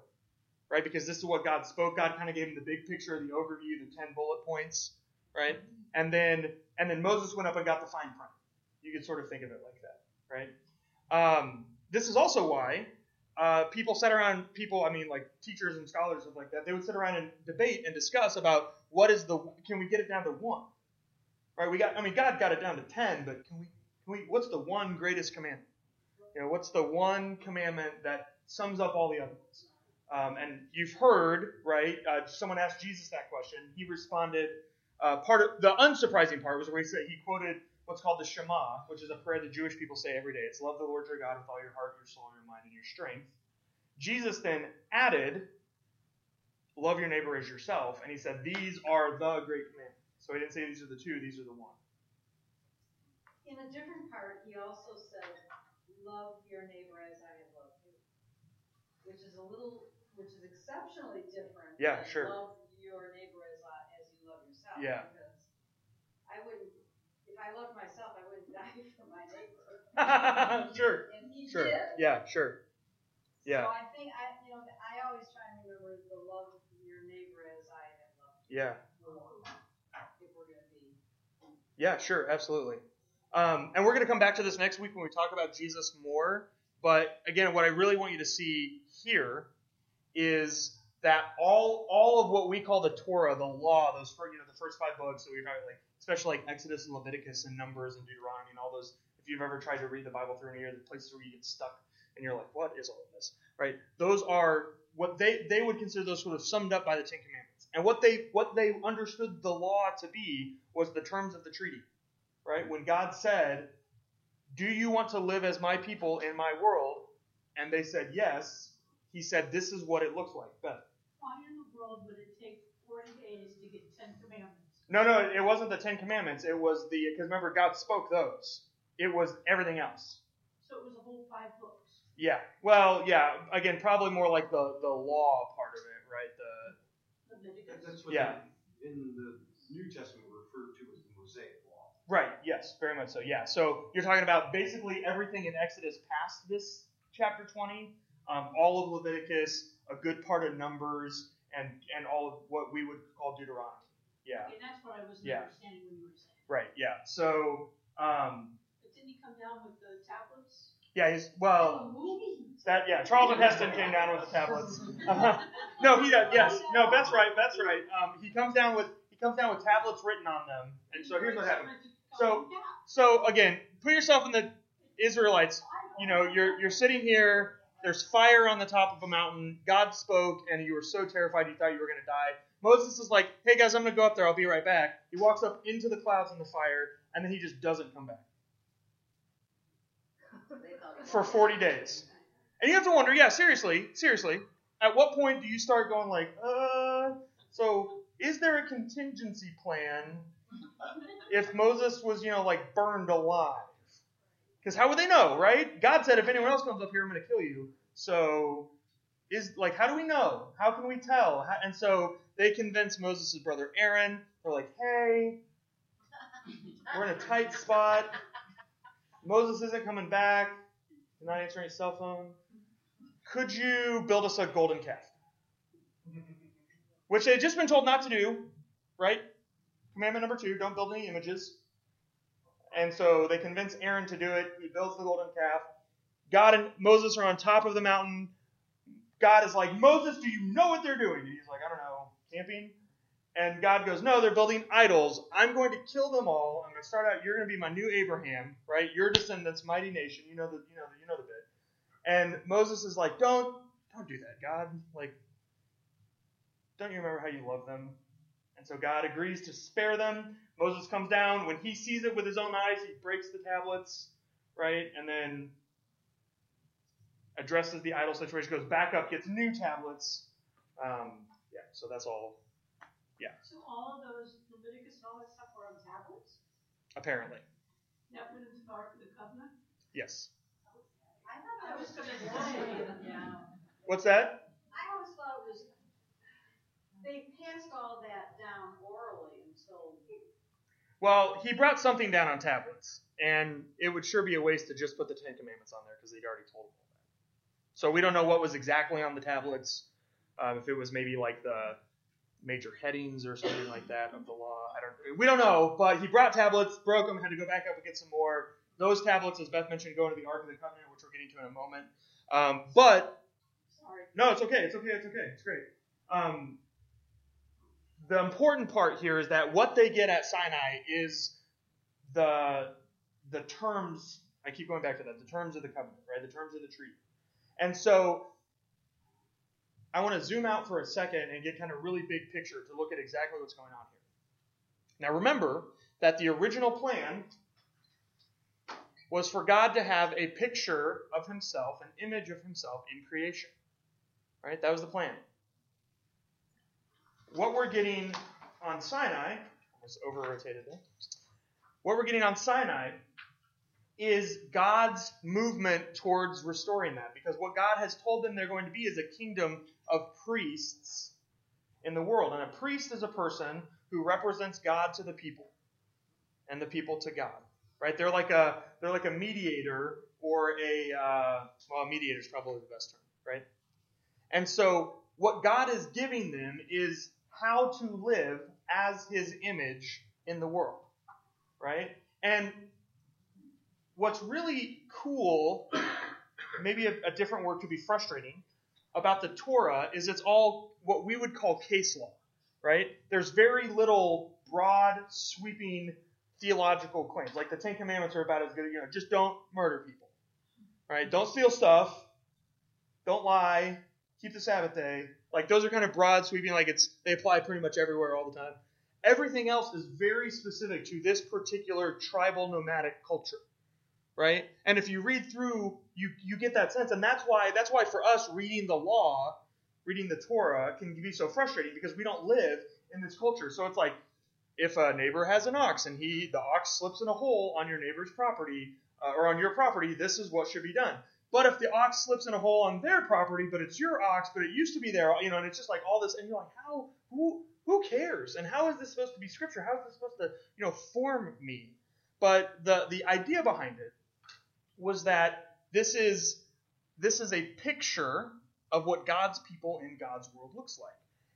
right? Because this is what God spoke. God kind of gave him the big picture, the overview, the ten bullet points, right? And then and then Moses went up and got the fine print. You could sort of think of it like that, right? Um, this is also why uh, people sat around. People, I mean, like teachers and scholars and like that, they would sit around and debate and discuss about what is the can we get it down to one, right? We got, I mean, God got it down to ten, but can we can we? What's the one greatest commandment? You know, what's the one commandment that sums up all the other ones? Um, and you've heard, right? Uh, someone asked Jesus that question. He responded. Uh, part of the unsurprising part was where he said he quoted what's called the Shema, which is a prayer the Jewish people say every day. It's love the Lord your God with all your heart, your soul, your mind, and your strength. Jesus then added, love your neighbor as yourself, and he said these are the great commandments. So he didn't say these are the two; these are the one. In a different part, he also said, love your neighbor as I have loved you. Which is a little, which is exceptionally different. Yeah, than sure. Love your neighbor as, I, as you love yourself. Yeah. Because I wouldn't, if I loved myself, I wouldn't die for my neighbor. sure, And he sure, did. yeah, sure, So yeah, I think, I, you know, I always try and remember the love of your neighbor as I have loved you. yeah. If we're gonna be. Yeah, sure, absolutely. Um, and we're going to come back to this next week when we talk about Jesus more. But again, what I really want you to see here is that all all of what we call the Torah, the law, those first, you know the first five books that we talking like, especially like Exodus and Leviticus and Numbers and Deuteronomy and all those. If you've ever tried to read the Bible through in a year, the places where you get stuck and you're like, what is all of this? Right? Those are what they they would consider those sort of summed up by the Ten Commandments. And what they what they understood the law to be was the terms of the treaty right? When God said, Do you want to live as my people in my world? And they said, Yes. He said, This is what it looks like. Beth. Why in the world would it take 40 days to get 10 commandments? No, no, it wasn't the Ten Commandments. It was the, because remember, God spoke those. It was everything else. So it was a whole five books. Yeah. Well, yeah. Again, probably more like the, the law part of it, right? The Leviticus. That's what Yeah. they, in the New Testament referred to as the Mosaic Law. Right, yes, very much so. Yeah. So you're talking about basically everything in Exodus past this chapter 20, um, all of Leviticus, a good part of Numbers, and and all of what we would call Deuteronomy. Yeah. And that's what I wasn't Yeah. understanding when you were saying. Right. Yeah. So um, But didn't he come down with the tablets? yeah, he's well. Oh. That yeah, Charlton Heston came down with the tablets. Uh-huh. No, he does. Yes, no, that's right. That's right. Um, he comes down with he comes down with tablets written on them. And so here's what happened. So- So again, put yourself in the Israelites. You know, you're you're sitting here. There's fire on the top of a mountain. God spoke, and you were so terrified you thought you were going to die. Moses is like, "Hey guys, I'm going to go up there. I'll be right back." He walks up into the clouds and the fire, and then he just doesn't come back for 40 days. And you have to wonder, yeah, seriously, seriously, at what point do you start going like, uh, so is there a contingency plan if Moses was, you know, like burned alive? Because how would they know, right? God said, if anyone else comes up here, I'm going to kill you. So, is like, how do we know? How can we tell? How, and so they convince Moses' brother Aaron. They're like, hey, we're in a tight spot. Moses isn't coming back. He's not answering his cell phone. Could you build us a golden calf? Which they had just been told not to do, right? Commandment number two: don't build any images. And so they convince Aaron to do it. He builds the golden calf. God and Moses are on top of the mountain. God is like, Moses, do you know what they're doing? And he's like, I don't know, camping. And God goes, No, they're building idols. I'm going to kill them all. I'm going to start out. You're going to be my new Abraham, right? Your descendants, mighty nation. You know the, you know the, you know the bit. And Moses is like, Don't, don't do that, God. Like, don't you remember how you love them? And so God agrees to spare them. Moses comes down. When he sees it with his own eyes, he breaks the tablets, right? And then addresses the idol situation, goes back up, gets new tablets. Um, yeah, so that's all, Yeah. So all of those Leviticus and all that stuff were on tablets? apparently. That went into the Ark of the Covenant? Yes. I thought I was gonna say, say, yeah. What's that? I always thought it was, they passed all that down orally until, Well, he brought something down on tablets, and it would sure be a waste to just put the Ten Commandments on there because they'd already told him all that. So we don't know what was exactly on the tablets. Um, if it was maybe like the major headings or something like that of the law, I don't. We don't know. But he brought tablets, broke them, had to go back up and get some more. Those tablets, as Beth mentioned, go into the Ark of the Covenant, which we're getting to in a moment. Um, but sorry. no, it's okay. It's okay. It's okay. It's great. Um, the important part here is that what they get at Sinai is the the terms. I keep going back to that. The terms of the covenant, right? The terms of the treaty. And so I want to zoom out for a second and get kind of really big picture to look at exactly what's going on here. Now remember that the original plan was for God to have a picture of himself, an image of himself in creation. Right? That was the plan. What we're getting on Sinai, almost over rotated there. What we're getting on Sinai is God's movement towards restoring that. Because what God has told them they're going to be is a kingdom of priests in the world. And a priest is a person who represents God to the people and the people to God. Right? They're like a they're like a mediator or a uh, well, a mediator is probably the best term, right? And so what God is giving them is how to live as His image in the world, right? And what's really cool, maybe a, a different word could be frustrating, about the Torah is it's all what we would call case law, right? There's very little broad, sweeping theological claims. Like the Ten Commandments are about as good, you know, just don't murder people, right? Don't steal stuff, don't lie, keep the Sabbath day. Like those are kind of broad, sweeping, like it's they apply pretty much everywhere all the time. Everything else is very specific to this particular tribal nomadic culture right? And if you read through, you you get that sense, and that's why that's why for us reading the law, reading the Torah can be so frustrating because we don't live in this culture. So it's like if a neighbor has an ox and he the ox slips in a hole on your neighbor's property uh, or on your property, this is what should be done. But if the ox slips in a hole on their property, but it's your ox, but it used to be there, you know, and it's just like all this, and you're like, how who who cares? And how is this supposed to be scripture? How is this supposed to you know form me? But the the idea behind it was that this is this is a picture of what God's people in God's world looks like.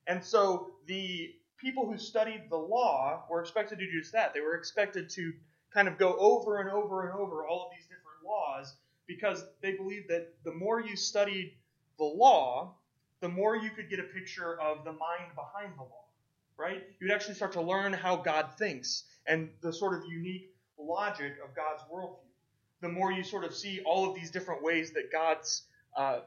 And so the people who studied the law were expected to do just that. They were expected to kind of go over and over and over all of these different laws because they believed that the more you studied the law, the more you could get a picture of the mind behind the law, right? You'd actually start to learn how God thinks and the sort of unique logic of God's worldview the more you sort of see all of these different ways that God's uh,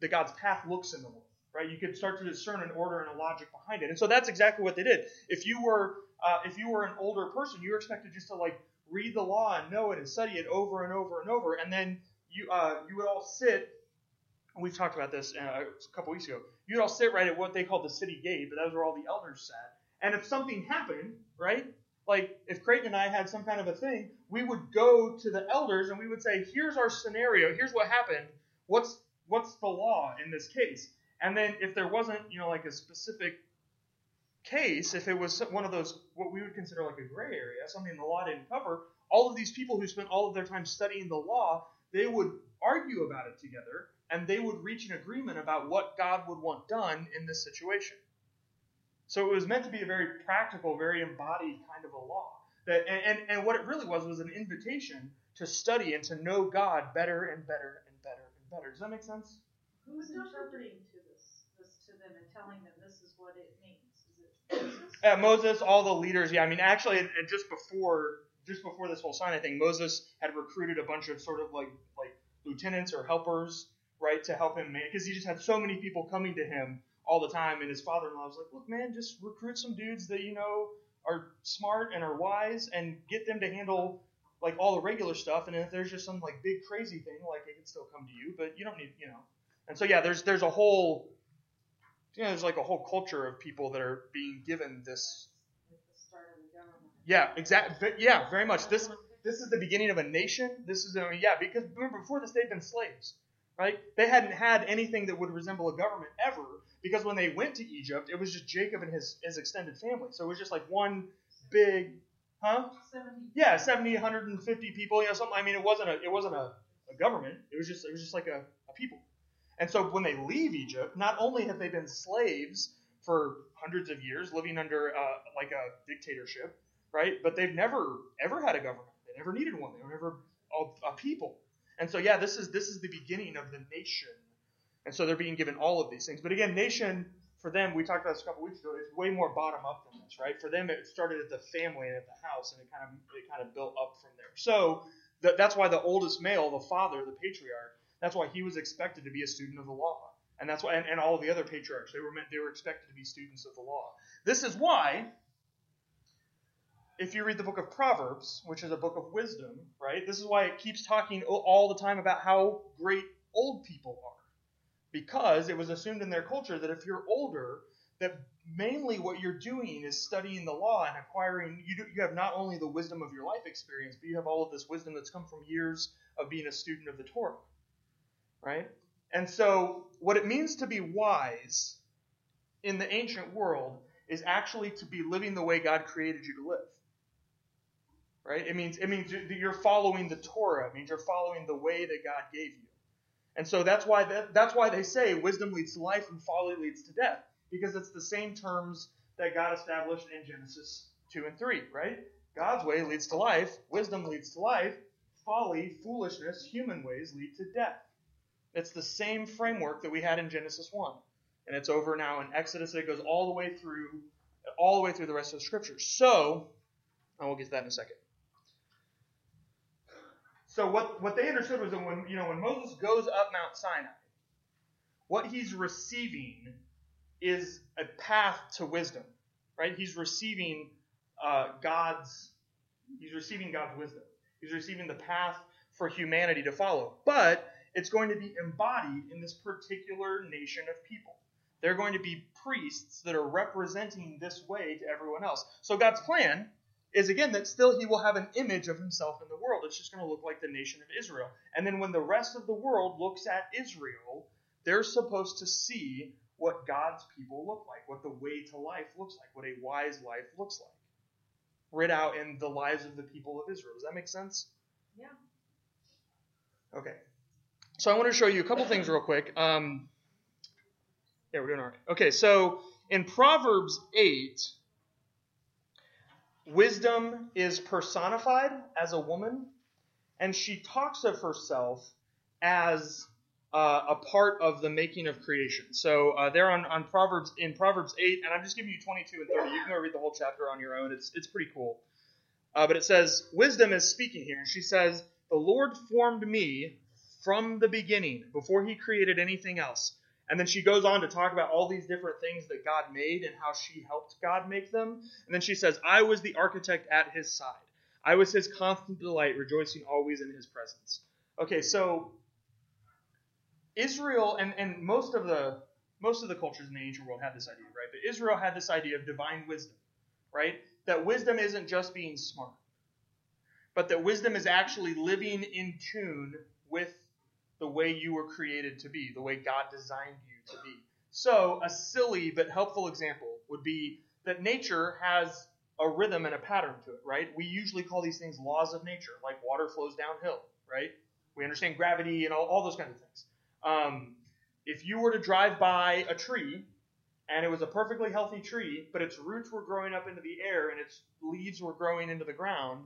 that God's path looks in the world, right? You could start to discern an order and a logic behind it, and so that's exactly what they did. If you were uh, if you were an older person, you were expected just to like read the law and know it and study it over and over and over, and then you uh, you would all sit. We've talked about this uh, a couple weeks ago. You'd all sit right at what they called the city gate, but that was where all the elders sat. And if something happened, right, like if Creighton and I had some kind of a thing, we would go to the elders and we would say, "Here's our scenario. Here's what happened. What's what's the law in this case?" And then if there wasn't, you know, like a specific case, if it was one of those what we would consider like a gray area, something the law didn't cover, all of these people who spent all of their time studying the law, they would argue about it together and they would reach an agreement about what God would want done in this situation. So it was meant to be a very practical, very embodied kind of a law. That and, and, and what it really was was an invitation to study and to know God better and better and better and better. Does that make sense? Who's interpreting to this, this to them and telling them this is what it means? Is it Moses? Uh, all the leaders. Yeah, I mean, actually, just before just before this whole sign, I think Moses had recruited a bunch of sort of like like lieutenants or helpers, right, to help him because he just had so many people coming to him all the time, and his father-in-law was like, "Look, man, just recruit some dudes that you know are smart and are wise, and get them to handle." Like all the regular stuff, and if there's just some like big crazy thing, like it can still come to you, but you don't need, you know. And so yeah, there's there's a whole you know, there's like a whole culture of people that are being given this. At the start of the government. Yeah, exactly. Yeah, very much. This this is the beginning of a nation. This is I mean, yeah, because remember before this they'd been slaves, right? They hadn't had anything that would resemble a government ever. Because when they went to Egypt, it was just Jacob and his his extended family. So it was just like one big, huh? Seventy. Yeah, 70, 150 people, you know, something. I mean, it wasn't a it wasn't a, a government. It was just it was just like a, a people. And so when they leave Egypt, not only have they been slaves for hundreds of years, living under uh, like a dictatorship, right? But they've never ever had a government. They never needed one. They were never a, a people. And so yeah, this is this is the beginning of the nation. And so they're being given all of these things. But again, nation for them, we talked about this a couple weeks ago. It's way more bottom up than this, right? For them, it started at the family and at the house, and it kind of it kind of built up from there. So that, that's why the oldest male, the father, the patriarch, that's why he was expected to be a student of the law. And that's why, and, and all the other patriarchs, they were meant, they were expected to be students of the law. This is why, if you read the book of Proverbs, which is a book of wisdom, right? This is why it keeps talking all the time about how great old people are, because it was assumed in their culture that if you're older, that mainly what you're doing is studying the law and acquiring. You do, you have not only the wisdom of your life experience, but you have all of this wisdom that's come from years of being a student of the Torah right? And so, what it means to be wise in the ancient world is actually to be living the way God created you to live. Right? It means it means you're following the Torah. It means you're following the way that God gave you. And so that's why that, that's why they say wisdom leads to life and folly leads to death because it's the same terms that God established in Genesis 2 and 3, right? God's way leads to life, wisdom leads to life, folly, foolishness, human ways lead to death. It's the same framework that we had in Genesis 1. And it's over now in Exodus. It goes all the way through all the way through the rest of the scriptures. So, and we'll get to that in a second. So what, what they understood was that when you know when Moses goes up Mount Sinai, what he's receiving is a path to wisdom. Right? He's receiving uh, God's he's receiving God's wisdom. He's receiving the path for humanity to follow. But it's going to be embodied in this particular nation of people. They're going to be priests that are representing this way to everyone else. So God's plan is again that still he will have an image of himself in the world. It's just going to look like the nation of Israel. And then when the rest of the world looks at Israel, they're supposed to see what God's people look like, what the way to life looks like, what a wise life looks like. Writ out in the lives of the people of Israel. Does that make sense? Yeah. Okay. So I want to show you a couple things real quick. Um, yeah, we're doing all right. Okay, so in Proverbs 8, wisdom is personified as a woman, and she talks of herself as uh, a part of the making of creation. So uh, there on, on Proverbs in Proverbs 8, and I'm just giving you 22 and 30. You can go read the whole chapter on your own. It's it's pretty cool. Uh, but it says wisdom is speaking here, and she says, "The Lord formed me from the beginning, before He created anything else." And then she goes on to talk about all these different things that God made and how she helped God make them. And then she says, I was the architect at his side. I was his constant delight, rejoicing always in his presence. Okay, so Israel and, and most of the most of the cultures in the ancient world had this idea, right? But Israel had this idea of divine wisdom, right? That wisdom isn't just being smart, but that wisdom is actually living in tune with the way you were created to be, the way God designed you to be. So, a silly but helpful example would be that nature has a rhythm and a pattern to it, right? We usually call these things laws of nature, like water flows downhill, right? We understand gravity and all, all those kinds of things. Um, if you were to drive by a tree and it was a perfectly healthy tree, but its roots were growing up into the air and its leaves were growing into the ground,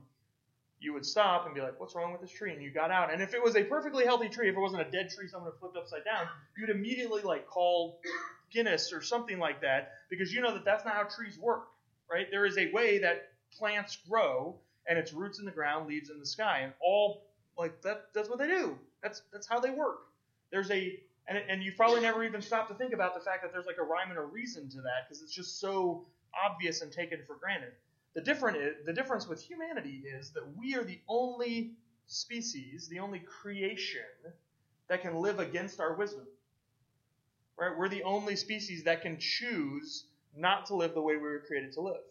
you would stop and be like, "What's wrong with this tree?" And you got out. And if it was a perfectly healthy tree, if it wasn't a dead tree someone had flipped upside down, you'd immediately like call Guinness or something like that because you know that that's not how trees work, right? There is a way that plants grow and its roots in the ground, leaves in the sky, and all like that. That's what they do. That's that's how they work. There's a and, and you probably never even stopped to think about the fact that there's like a rhyme and a reason to that because it's just so obvious and taken for granted. The different is, the difference with humanity is that we are the only species, the only creation that can live against our wisdom. Right? We're the only species that can choose not to live the way we were created to live.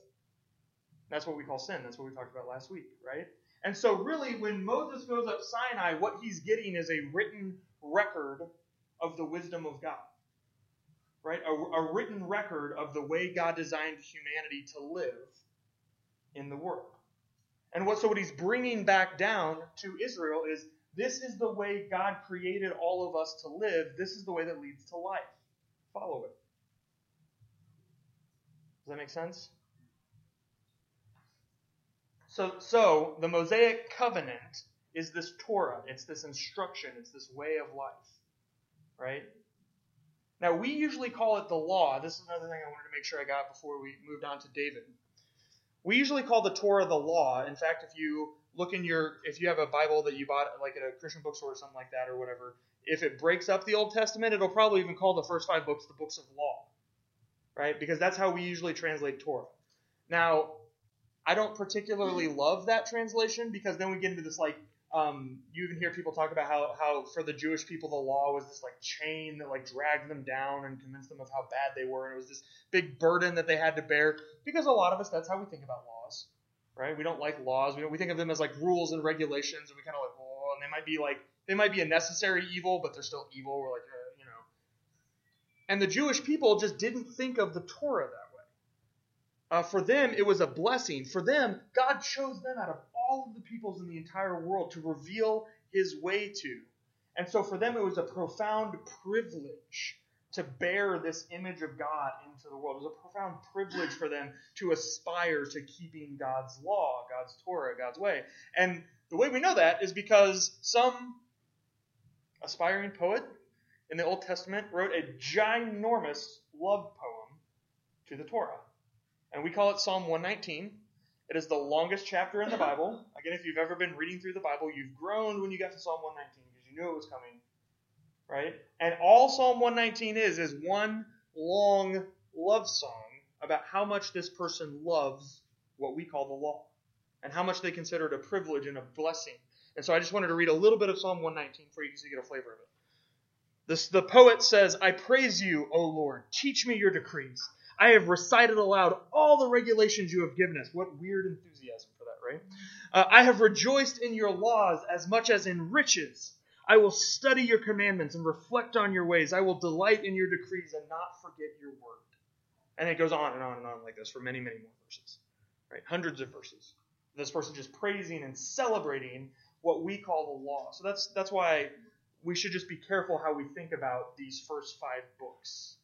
That's what we call sin. That's what we talked about last week, right? And so, really, when Moses goes up Sinai, what he's getting is a written record of the wisdom of God, right? A, a written record of the way God designed humanity to live in the world. And what so what he's bringing back down to Israel is this is the way God created all of us to live. This is the way that leads to life. Follow it. Does that make sense? So, so the Mosaic covenant is this Torah. It's this instruction. It's this way of life, right? Now we usually call it the law. This is another thing I wanted to make sure I got before we moved on to David. We usually call the Torah the law. In fact, if you look in your, if you have a Bible that you bought like at a Christian bookstore or something like that or whatever, if it breaks up the Old Testament, it'll probably even call the first five books the books of law, right? Because that's how we usually translate Torah. Now, I don't particularly love that translation because then we get into this like um, you even hear people talk about how, how for the Jewish people the law was this like chain that like dragged them down and convinced them of how bad they were, and it was this big burden that they had to bear. Because a lot of us, that's how we think about laws, right? We don't like laws. We, we think of them as like rules and regulations, and we kind of like, oh, and they might be like they might be a necessary evil, but they're still evil. We're like, uh, you know. And the Jewish people just didn't think of the Torah that way. Uh, for them, it was a blessing. For them, God chose them out of all of the peoples in the entire world to reveal his way to. And so for them, it was a profound privilege to bear this image of God into the world. It was a profound privilege for them to aspire to keeping God's law, God's Torah, God's way. And the way we know that is because some aspiring poet in the Old Testament wrote a ginormous love poem to the Torah. And we call it Psalm 119. It is the longest chapter in the Bible. Again, if you've ever been reading through the Bible, you've groaned when you got to Psalm 119 because you knew it was coming. Right? And all Psalm 119 is is one long love song about how much this person loves what we call the law and how much they consider it a privilege and a blessing. And so I just wanted to read a little bit of Psalm 119 for you you get a flavor of it. This, the poet says, I praise you, O Lord. Teach me your decrees. I have recited aloud all the regulations you have given us. What weird enthusiasm for that, right? Uh, I have rejoiced in your laws as much as in riches. I will study your commandments and reflect on your ways. I will delight in your decrees and not forget your word. And it goes on and on and on like this for many, many more verses. Right? Hundreds of verses. This person just praising and celebrating what we call the law. So that's that's why we should just be careful how we think about these first five books.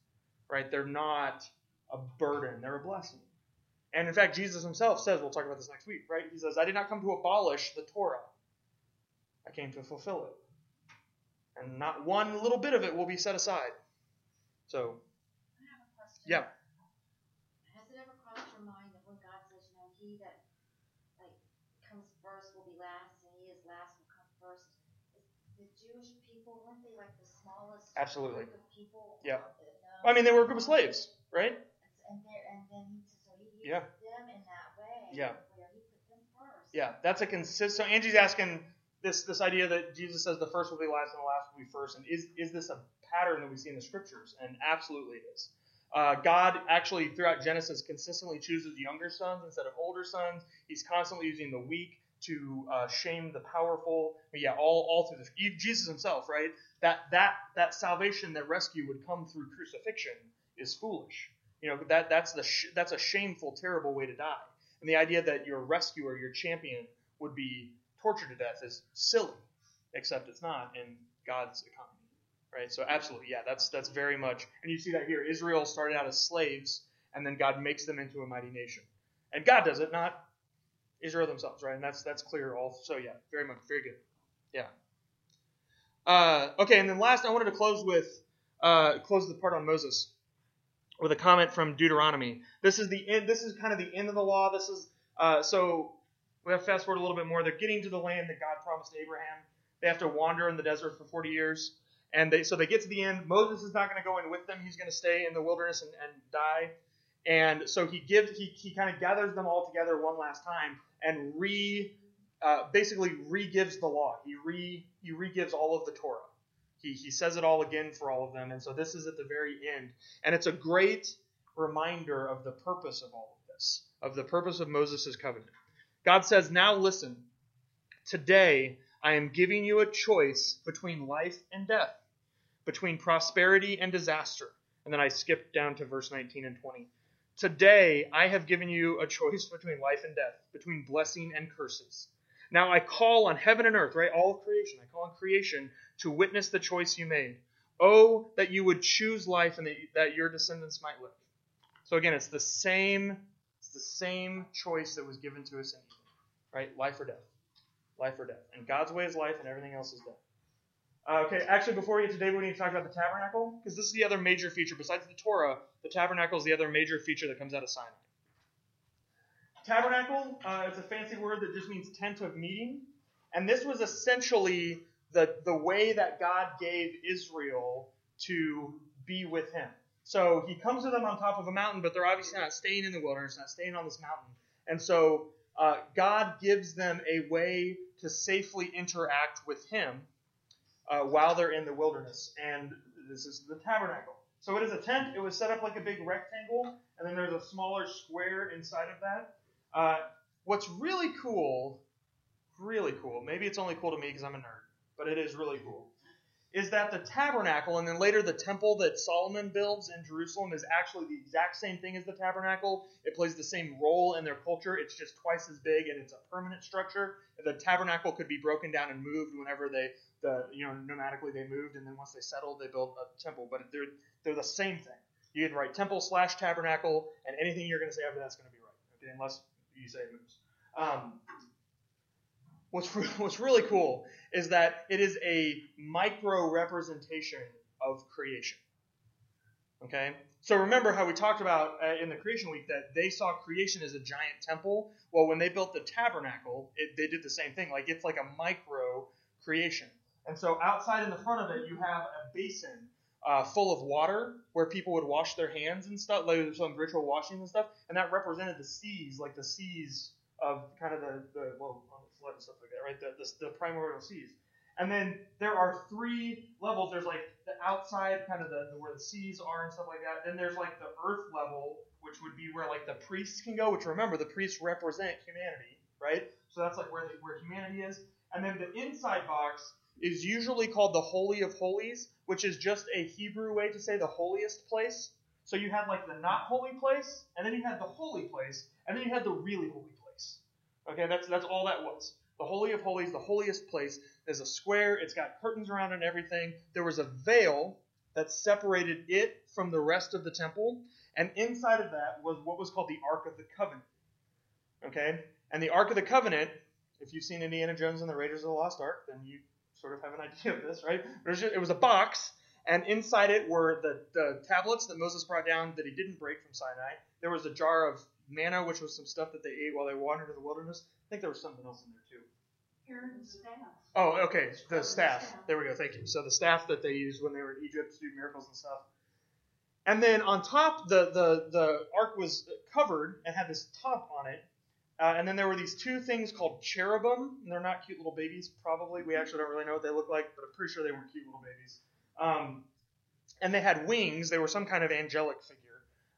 Right? They're not a burden, they're a blessing. And in fact, Jesus himself says, we'll talk about this next week, right? He says, I did not come to abolish the Torah, I came to fulfill it. And not one little bit of it will be set aside. So, I have a question. yeah. Has it ever crossed your mind that when God says, you know, he that like comes first will be last, and he is last will come first? The Jewish people weren't they like the smallest Absolutely. group of people? Yeah. uh. I mean, they were a group of slaves, right? And there, and then he so he used Yeah. them in that way. Yeah. Where he put them first. Yeah, that's a consist. So Angie's asking this this idea that Jesus says the first will be last and the last will be first, and is is this a pattern that we see in the scriptures? And absolutely it is. Uh, God actually throughout Genesis consistently chooses younger sons instead of older sons. He's constantly using the weak to uh, shame the powerful. But yeah, all all through this. Jesus himself, right? That that that salvation, that rescue would come through crucifixion is foolish. You know that that's the sh- that's a shameful, terrible way to die. And the idea that your rescuer, your champion, would be tortured to death is silly, except it's not in God's economy. Right? So absolutely, yeah, that's that's very much and you see that here. Israel started out as slaves, and then God makes them into a mighty nation. And God does it, not Israel themselves, right? And that's that's clear also, yeah, very much very good. Yeah. Uh, okay, and then last I wanted to close with uh, close the part on Moses with a comment from Deuteronomy. This is the end. This is kind of the end of the law. This is uh, so we have to fast forward a little bit more. They're getting to the land that God promised Abraham. They have to wander in the desert for 40 years, and they so they get to the end. Moses is not going to go in with them. He's going to stay in the wilderness and, and die. And so he gives he, he kind of gathers them all together one last time and re uh, basically re-gives the law. He re he re-gives all of the Torah. He he says it all again for all of them. And so this is at the very end, and it's a great reminder of the purpose of all of this, of the purpose of Moses' covenant. God says, "Now listen. Today I am giving you a choice between life and death, between prosperity and disaster." And then I skip down to verse 19 and 20. Today I have given you a choice between life and death, between blessing and curses. Now I call on heaven and earth, right? All of creation. I call on creation to witness the choice you made. Oh, that you would choose life and that, your descendants might live. So again, it's the same, it's the same choice that was given to us in Eden, right? Life or death. Life or death. And God's way is life and everything else is death. Uh, okay, actually, before we get to David, we need to talk about the tabernacle, because this is the other major feature. Besides the Torah, the tabernacle is the other major feature that comes out of Sinai. Tabernacle, uh, it's a fancy word that just means tent of meeting. And this was essentially the, the way that God gave Israel to be with him. So he comes to them on top of a mountain, but they're obviously not staying in the wilderness, not staying on this mountain. And so uh, God gives them a way to safely interact with him uh, while they're in the wilderness. And this is the tabernacle. So it is a tent. It was set up like a big rectangle, and then there's a smaller square inside of that. Uh, what's really cool, really cool, maybe it's only cool to me because I'm a nerd, but it is really cool, is that the tabernacle and then later the temple that Solomon builds in Jerusalem is actually the exact same thing as the tabernacle. It plays the same role in their culture. It's just twice as big and it's a permanent structure. The tabernacle could be broken down and moved whenever they, the you know, nomadically they moved, and then once they settled, they built a temple. But they're they're the same thing. You can write temple slash tabernacle, and anything you're going to say after that's going to be right. Okay, unless you say it moves. Um, what's what's really cool is that it is a micro representation of creation. Okay, so remember how we talked about uh, in the creation week that they saw creation as a giant temple. Well, when they built the tabernacle, it, they did the same thing. Like it's like a micro creation. And so outside in the front of it, you have a basin uh, full of water where people would wash their hands and stuff, like some ritual washing and stuff, and that represented the seas, like the seas of kind of the, the well, flood and stuff like that, right? The, the, the primordial seas. And then there are three levels. There's like the outside, kind of the, the where the seas are and stuff like that. Then there's like the earth level, which would be where like the priests can go. Which remember, the priests represent humanity, right? So that's like where the, where humanity is. And then the inside box is usually called the Holy of Holies, which is just a Hebrew way to say the holiest place. So you had like the not holy place, and then you had the holy place, and then you had the really holy place. Okay, that's that's all that was. The Holy of Holies, the holiest place, is a square. It's got curtains around and everything. There was a veil that separated it from the rest of the temple, and inside of that was what was called the Ark of the Covenant. Okay, and the Ark of the Covenant. If you've seen Indiana Jones and the Raiders of the Lost Ark, then you sort of have an idea of this, right? It was a box, and inside it were the, the tablets that Moses brought down that he didn't break from Sinai. There was a jar of manna, which was some stuff that they ate while they wandered in the wilderness. I think there was something else in there too. Oh, okay, the staff. There we go. Thank you. So the staff that they used when they were in Egypt to do miracles and stuff. And then on top, the the the ark was covered and had this top on it. Uh, and then there were these two things called cherubim. And they're not cute little babies, probably. We actually don't really know what they look like, but I'm pretty sure they weren't cute little babies. Um, and they had wings. They were some kind of angelic figure.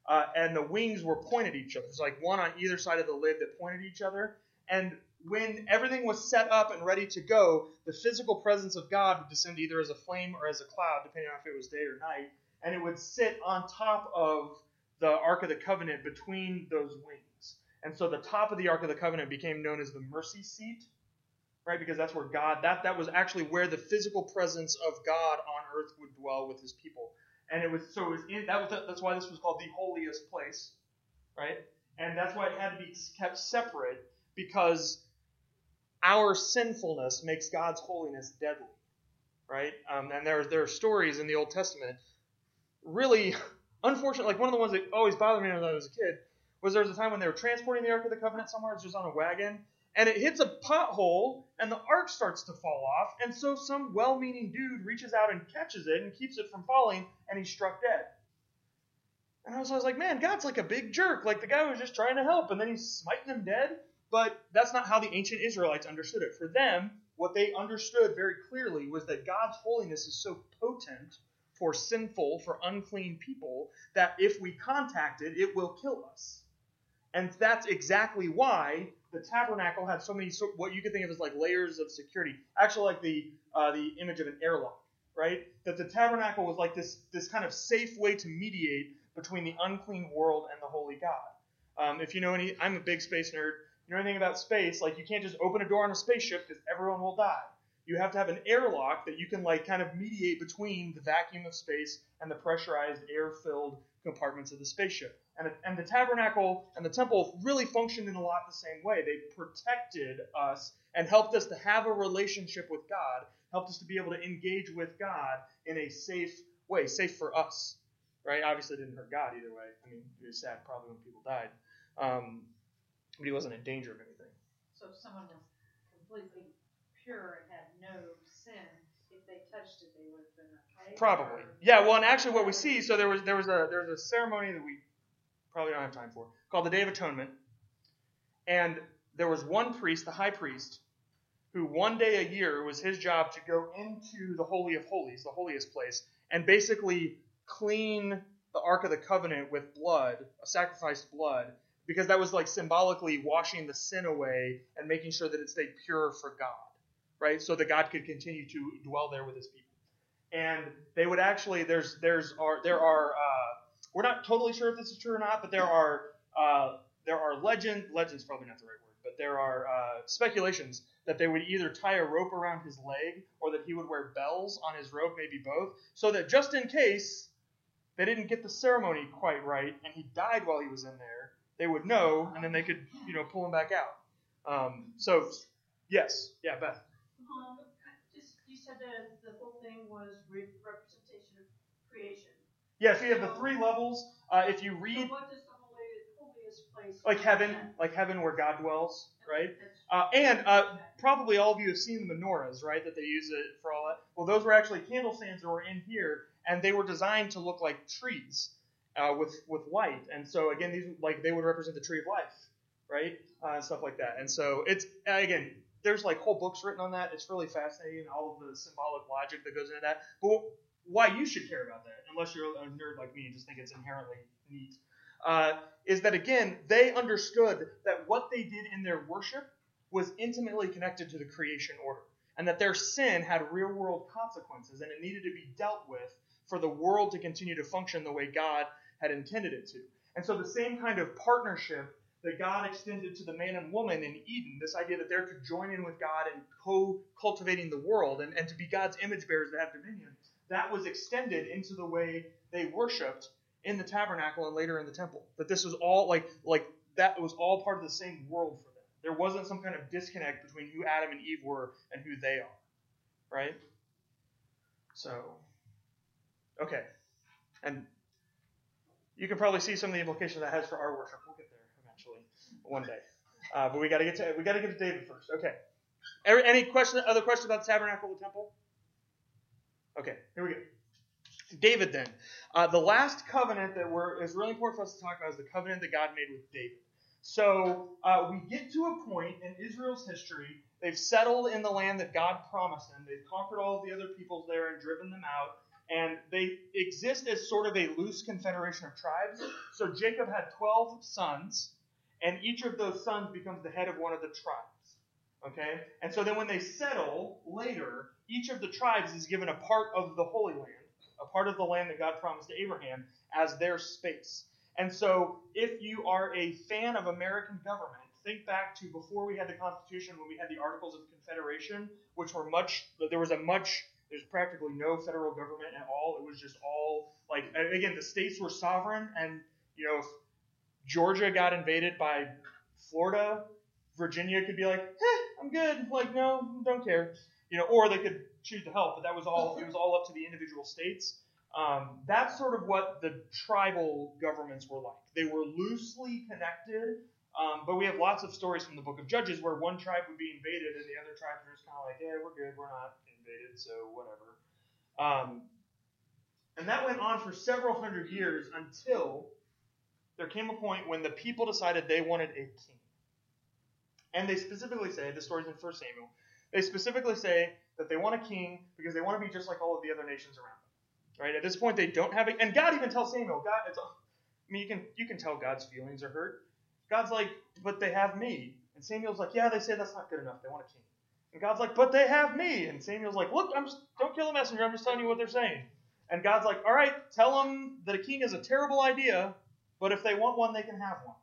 Uh, and the wings were pointed at each other. There's like one on either side of the lid that pointed at each other. And when everything was set up and ready to go, the physical presence of God would descend either as a flame or as a cloud, depending on if it was day or night. And it would sit on top of the Ark of the Covenant between those wings. And so the top of the Ark of the Covenant became known as the mercy seat. right? Because that's where God that that was actually where the physical presence of God on earth would dwell with His people, and it was so it was in that was that's why this was called the holiest place, right? And that's why it had to be kept separate because our sinfulness makes God's holiness deadly, right? Um, and there there are stories in the Old Testament, really unfortunate. Like one of the ones that always bothered me when I was a kid was there was a time when they were transporting the Ark of the Covenant somewhere, it's just on a wagon, and it hits a pothole, and the ark starts to fall off, and so some well-meaning dude reaches out and catches it and keeps it from falling, and he's struck dead. And I was, I was like, man, God's like a big jerk. Like the guy was just trying to help, and then he's smiting him dead. But that's not how the ancient Israelites understood it. For them, what they understood very clearly was that God's holiness is so potent for sinful, for unclean people, that if we contact it, it will kill us. And that's exactly why the tabernacle had so many, what you could think of as like layers of security. Actually, like the uh, the image of an airlock, right? That the tabernacle was like this this kind of safe way to mediate between the unclean world and the holy God. Um, if you know any, I'm a big space nerd. You know anything about space? Like you can't just open a door on a spaceship because everyone will die. You have to have an airlock that you can like kind of mediate between the vacuum of space and the pressurized air-filled compartments of the spaceship. And, and the tabernacle and the temple really functioned in a lot the same way. They protected us and helped us to have a relationship with God, helped us to be able to engage with God in a safe way, safe for us. Right? Obviously, it didn't hurt God either way. I mean, it was sad probably when people died. Um, but he wasn't in danger of anything. So if someone was completely pure and had no sin, if they touched it, they would have been okay. Probably. Yeah. Well, and actually, what we see, so there was there was a there was a ceremony that we probably don't have time for called the Day of Atonement, and there was one priest, the high priest, who one day a year was his job to go into the holy of holies, the holiest place, and basically clean the Ark of the Covenant with blood, a sacrificed blood, because that was like symbolically washing the sin away and making sure that it stayed pure for God, right? So that God could continue to dwell there with His people. And they would actually there's there's are there are uh, we're not totally sure if this is true or not, but there are uh, there are legend legends probably not the right word, but there are uh, speculations that they would either tie a rope around his leg or that he would wear bells on his rope, maybe both, so that just in case they didn't get the ceremony quite right and he died while he was in there, they would know, and then they could, you know, pull him back out. Um, so, yes, yeah, Beth. Um, just, you said that the whole thing was re- representation of creation. Yeah, so you have the three levels. Uh, if you read, what is the holiest, holiest place? like heaven, like heaven where God dwells, right? Uh, and uh, probably all of you have seen the menorahs, right? That they use it for all that. Well, those were actually candle stands that were in here, and they were designed to look like trees uh, with with light. And so again, these like they would represent the tree of life, right? Uh, and stuff like that. And so it's again, there's like whole books written on that. It's really fascinating, all of the symbolic logic that goes into that. But why you should care about that, unless you're a nerd like me and just think it's inherently neat, uh, is that again they understood that what they did in their worship was intimately connected to the creation order, and that their sin had real world consequences, and it needed to be dealt with for the world to continue to function the way God had intended it to. And so the same kind of partnership that God extended to the man and woman in Eden, this idea that they're to join in with God and co cultivating the world and, and to be God's image bearers that have dominion, that was extended into the way they worshiped in the tabernacle and later in the temple. That this was all like like that was all part of the same world for them. There wasn't some kind of disconnect between who Adam and Eve were and who they are. Right? So okay. And you can probably see some of the implications that has for our worship. We'll get there eventually, one day. Uh, but we got to get to we got to get to David first. Okay. Any, question? Other questions about the tabernacle, or the temple? Okay, here we go. David then. Uh, the last covenant that we're, is really important for us to talk about is the covenant that God made with David. So uh, we get to a point in Israel's history. They've settled in the land that God promised them. They've conquered all of the other peoples there and driven them out. And they exist as sort of a loose confederation of tribes. So Jacob had 12 sons, and each of those sons becomes the head of one of the tribes. Okay? And so then when they settle later, each of the tribes is given a part of the Holy Land, a part of the land that God promised to Abraham, as their space. And so if you are a fan of American government, think back to before we had the Constitution, when we had the Articles of Confederation, which were much, there was a much, there's practically no federal government at all. It was just all, like, again, the states were sovereign, and, you know, if Georgia got invaded by Florida, Virginia could be like, eh, I'm good. Like, no, don't care. You know, or they could choose to help, but that was all, it was all up to the individual states. Um, that's sort of what the tribal governments were like. They were loosely connected, um, but we have lots of stories from the book of Judges where one tribe would be invaded and the other tribes are just kind of like, yeah, we're good, we're not invaded, so whatever. Um, and that went on for several hundred years until there came a point when the people decided they wanted a king. And they specifically say, the story's in 1 Samuel, they specifically say that they want a king because they want to be just like all of the other nations around them. Right? At this point, they don't have it. And God even tells Samuel, God, it's, I mean, you can you can tell God's feelings are hurt. God's like, but they have me. And Samuel's like, yeah, they say that's not good enough. They want a king. And God's like, but they have me. And Samuel's like, look, I'm just don't kill the messenger. I'm just telling you what they're saying. And God's like, all right, tell them that a king is a terrible idea, but if they want one, they can have one.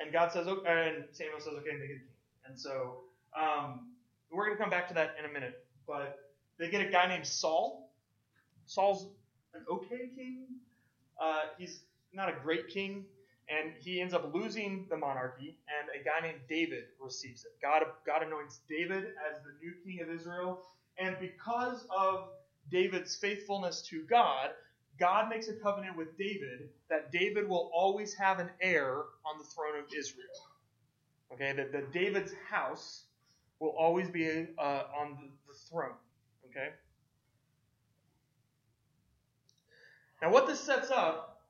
And God says, okay, and Samuel says, okay, make it a king. And so um, we're going to come back to that in a minute. But they get a guy named Saul. Saul's an okay king. Uh, he's not a great king, and he ends up losing the monarchy, and a guy named David receives it. God, God anoints David as the new king of Israel, and because of David's faithfulness to God, God makes a covenant with David that David will always have an heir on the throne of Israel. Okay, that, that David's house will always be uh, on the, throne. Okay? Now, what this sets up,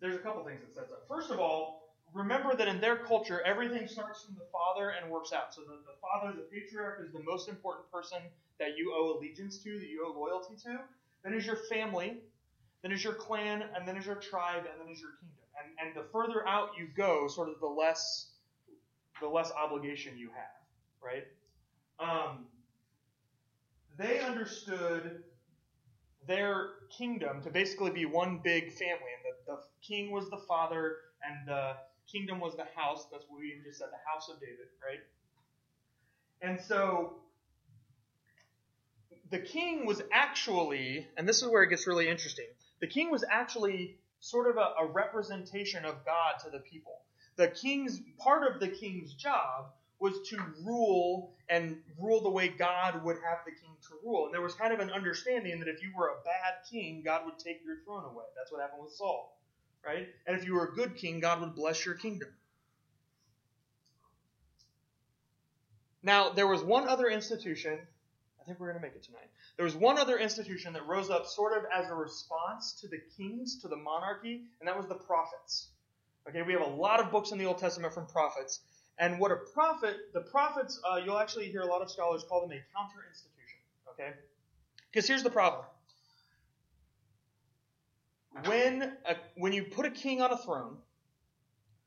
there's a couple things it sets up. First of all, remember that in their culture, everything starts from the father and works out. So the, the father, the patriarch, is the most important person that you owe allegiance to, that you owe loyalty to. Then is your family, then is your clan, and then is your tribe, and then is your kingdom. And, and the further out you go, sort of the less the less obligation you have, right? Um, they understood their kingdom to basically be one big family, and the, the king was the father, and the kingdom was the house. That's what we just said, the house of David, right? And so the king was actually, and this is where it gets really interesting, the king was actually sort of a, a representation of God to the people. The king's part of the king's job was to rule and rule the way God would have the king to rule. And there was kind of an understanding that if you were a bad king, God would take your throne away. That's what happened with Saul, right? And if you were a good king, God would bless your kingdom. Now, there was one other institution, I think we're going to make it tonight. There was one other institution that rose up sort of as a response to the kings, to the monarchy, and that was the prophets. Okay, we have a lot of books in the Old Testament from prophets. And what a prophet, the prophets, uh, you'll actually hear a lot of scholars call them a counter institution. Okay? Because here's the problem. When, a, when you put a king on a throne,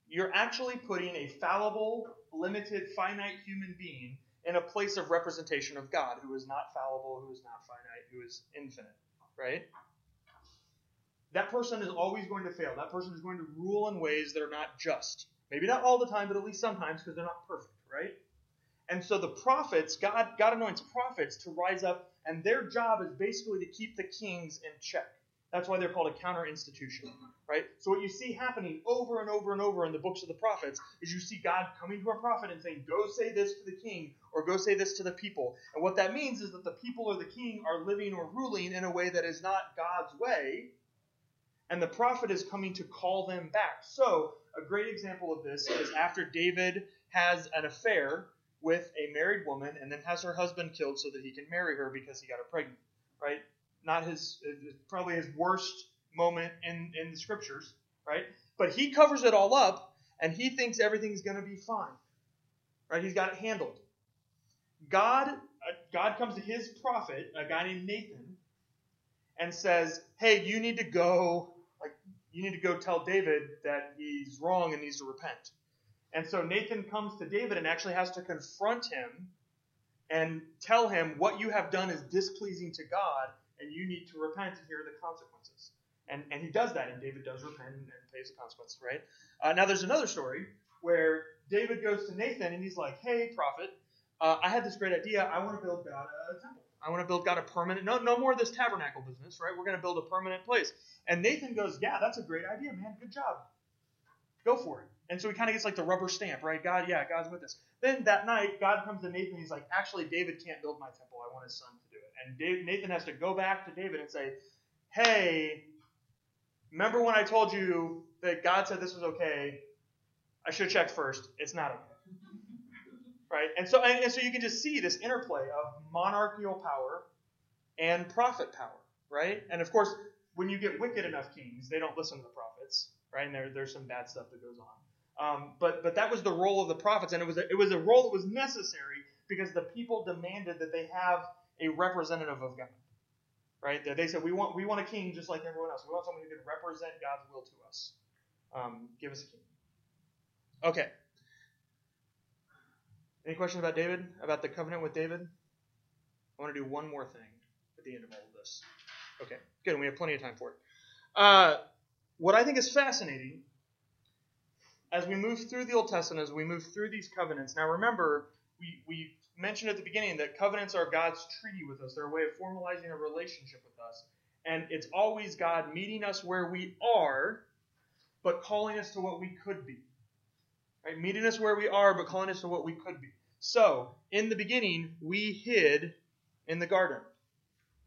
you're actually putting a fallible, limited, finite human being in a place of representation of God, who is not fallible, who is not finite, who is infinite. Right? That person is always going to fail. That person is going to rule in ways that are not just. Maybe not all the time, but at least sometimes because they're not perfect, right? And so the prophets, God, God anoints prophets to rise up, and their job is basically to keep the kings in check. That's why they're called a counter institution, right? So what you see happening over and over and over in the books of the prophets is you see God coming to a prophet and saying, "Go say this to the king," or "Go say this to the people." And what that means is that the people or the king are living or ruling in a way that is not God's way, and the prophet is coming to call them back. So a great example of this is after David has an affair with a married woman and then has her husband killed so that he can marry her because he got her pregnant, right? Not his, probably his worst moment in, in the scriptures, right? But he covers it all up and he thinks everything's going to be fine, right? He's got it handled. God, uh, God comes to his prophet, a guy named Nathan, and says, "Hey, you need to go you need to go tell David that he's wrong and needs to repent. And so Nathan comes to David and actually has to confront him and tell him what you have done is displeasing to God and you need to repent and hear the consequences. And, and he does that, and David does repent and, and pays the consequences, right? Uh, now, there's another story where David goes to Nathan and he's like, "Hey, prophet, uh, I had this great idea. I want to build God a temple. I want to build God a permanent. No, no more of this tabernacle business, right? We're going to build a permanent place." And Nathan goes, "Yeah, that's a great idea, man. Good job. Go for it." And so he kind of gets like the rubber stamp, right? God, yeah, God's with us. Then that night, God comes to Nathan. He's like, "Actually, David can't build my temple. I want his son to do it." And Dave, Nathan has to go back to David and say, "Hey, remember when I told you that God said this was okay? I should have checked first. It's not okay." Right? And so and, and so you can just see this interplay of monarchical power and prophet power, right? And of course, when you get wicked enough kings, they don't listen to the prophets, right? And there, there's some bad stuff that goes on. Um, but but that was the role of the prophets, and it was a, it was a role that was necessary because the people demanded that they have a representative of God, right? That they said we want we want a king just like everyone else. We want someone who can represent God's will to us. Um, give us a king. Okay. Any questions about David? About the covenant with David? I want to do one more thing at the end of all of this. Okay, good. We have plenty of time for it. Uh, what I think is fascinating as we move through the Old Testament, as we move through these covenants. Now, remember, we, we mentioned at the beginning that covenants are God's treaty with us. They're a way of formalizing a relationship with us. And it's always God meeting us where we are, but calling us to what we could be. Right? Meeting us where we are, but calling us to what we could be. So, in the beginning, we hid in the garden,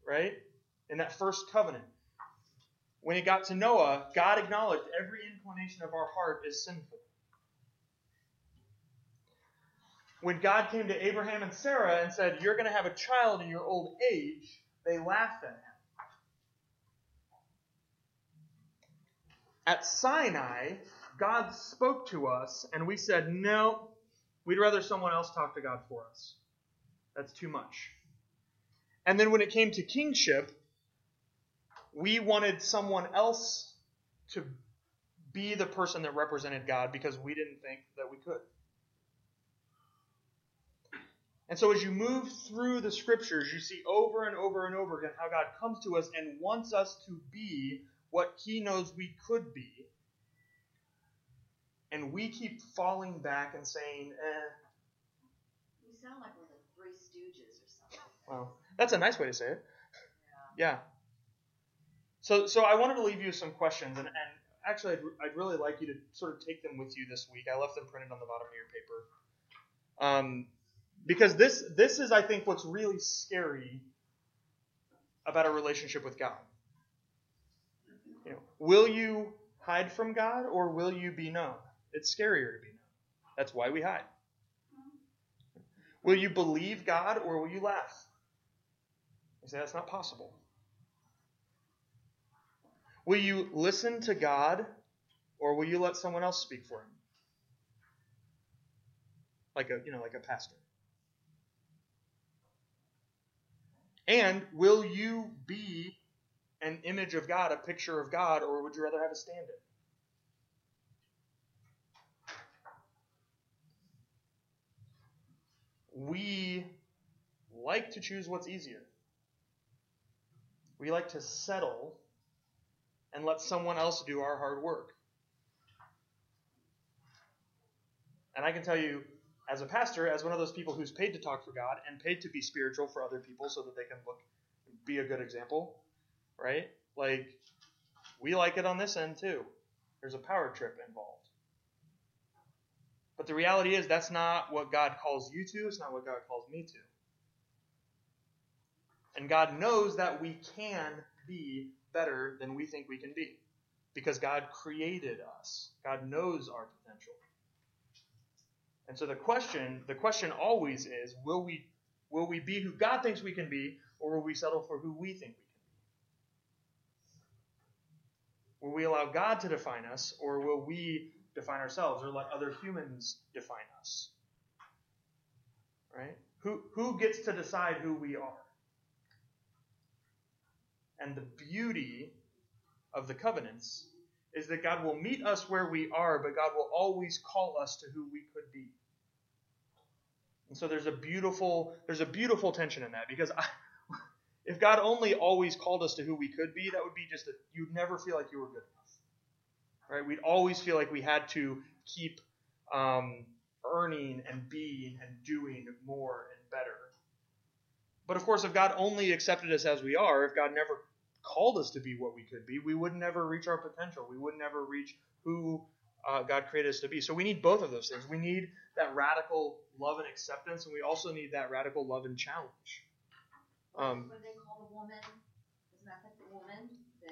right? In that first covenant. When it got to Noah, God acknowledged every inclination of our heart is sinful. When God came to Abraham and Sarah and said, You're going to have a child in your old age, they laughed at him. At Sinai, God spoke to us, and we said, No, we'd rather someone else talk to God for us. That's too much. And then when it came to kingship, we wanted someone else to be the person that represented God because we didn't think that we could. And so as you move through the scriptures, you see over and over and over again how God comes to us and wants us to be what he knows we could be. And we keep falling back and saying, eh. We sound like we're the Three Stooges or something. Well, that's a nice way to say it. Yeah. So, so I wanted to leave you with some questions, and, and actually, I'd, I'd really like you to sort of take them with you this week. I left them printed on the bottom of your paper. Um, because this, this is, I think, what's really scary about a relationship with God. You know, will you hide from God or will you be known? It's scarier to be known. That's why we hide. Will you believe God or will you laugh? You say that's not possible. Will you listen to God or will you let someone else speak for him? Like a, you know, like a pastor. And will you be an image of God, a picture of God, or would you rather have a stand in? We like to choose what's easier. We like to settle and let someone else do our hard work. And I can tell you, as a pastor, as one of those people who's paid to talk for God and paid to be spiritual for other people so that they can look be a good example, right? Like we like it on this end too. There's a power trip involved. But the reality is that's not what God calls you to, it's not what God calls me to. And God knows that we can be better than we think we can be because God created us. God knows our potential. And so the question, the question always is, will we will we be who God thinks we can be or will we settle for who we think we can be? Will we allow God to define us or will we define ourselves or let other humans define us? Right? Who who gets to decide who we are? And the beauty of the covenants is that God will meet us where we are, but God will always call us to who we could be. And so there's a beautiful there's a beautiful tension in that because I, if God only always called us to who we could be, that would be just a, you'd never feel like you were good enough. Right? We'd always feel like we had to keep um, earning and being and doing more and better. But of course, if God only accepted us as we are, if God never called us to be what we could be, we would never reach our potential. We would never reach who uh, God created us to be. So we need both of those things. We need that radical love and acceptance, and we also need that radical love and challenge. Um, What they call the woman, isn't that the woman, the,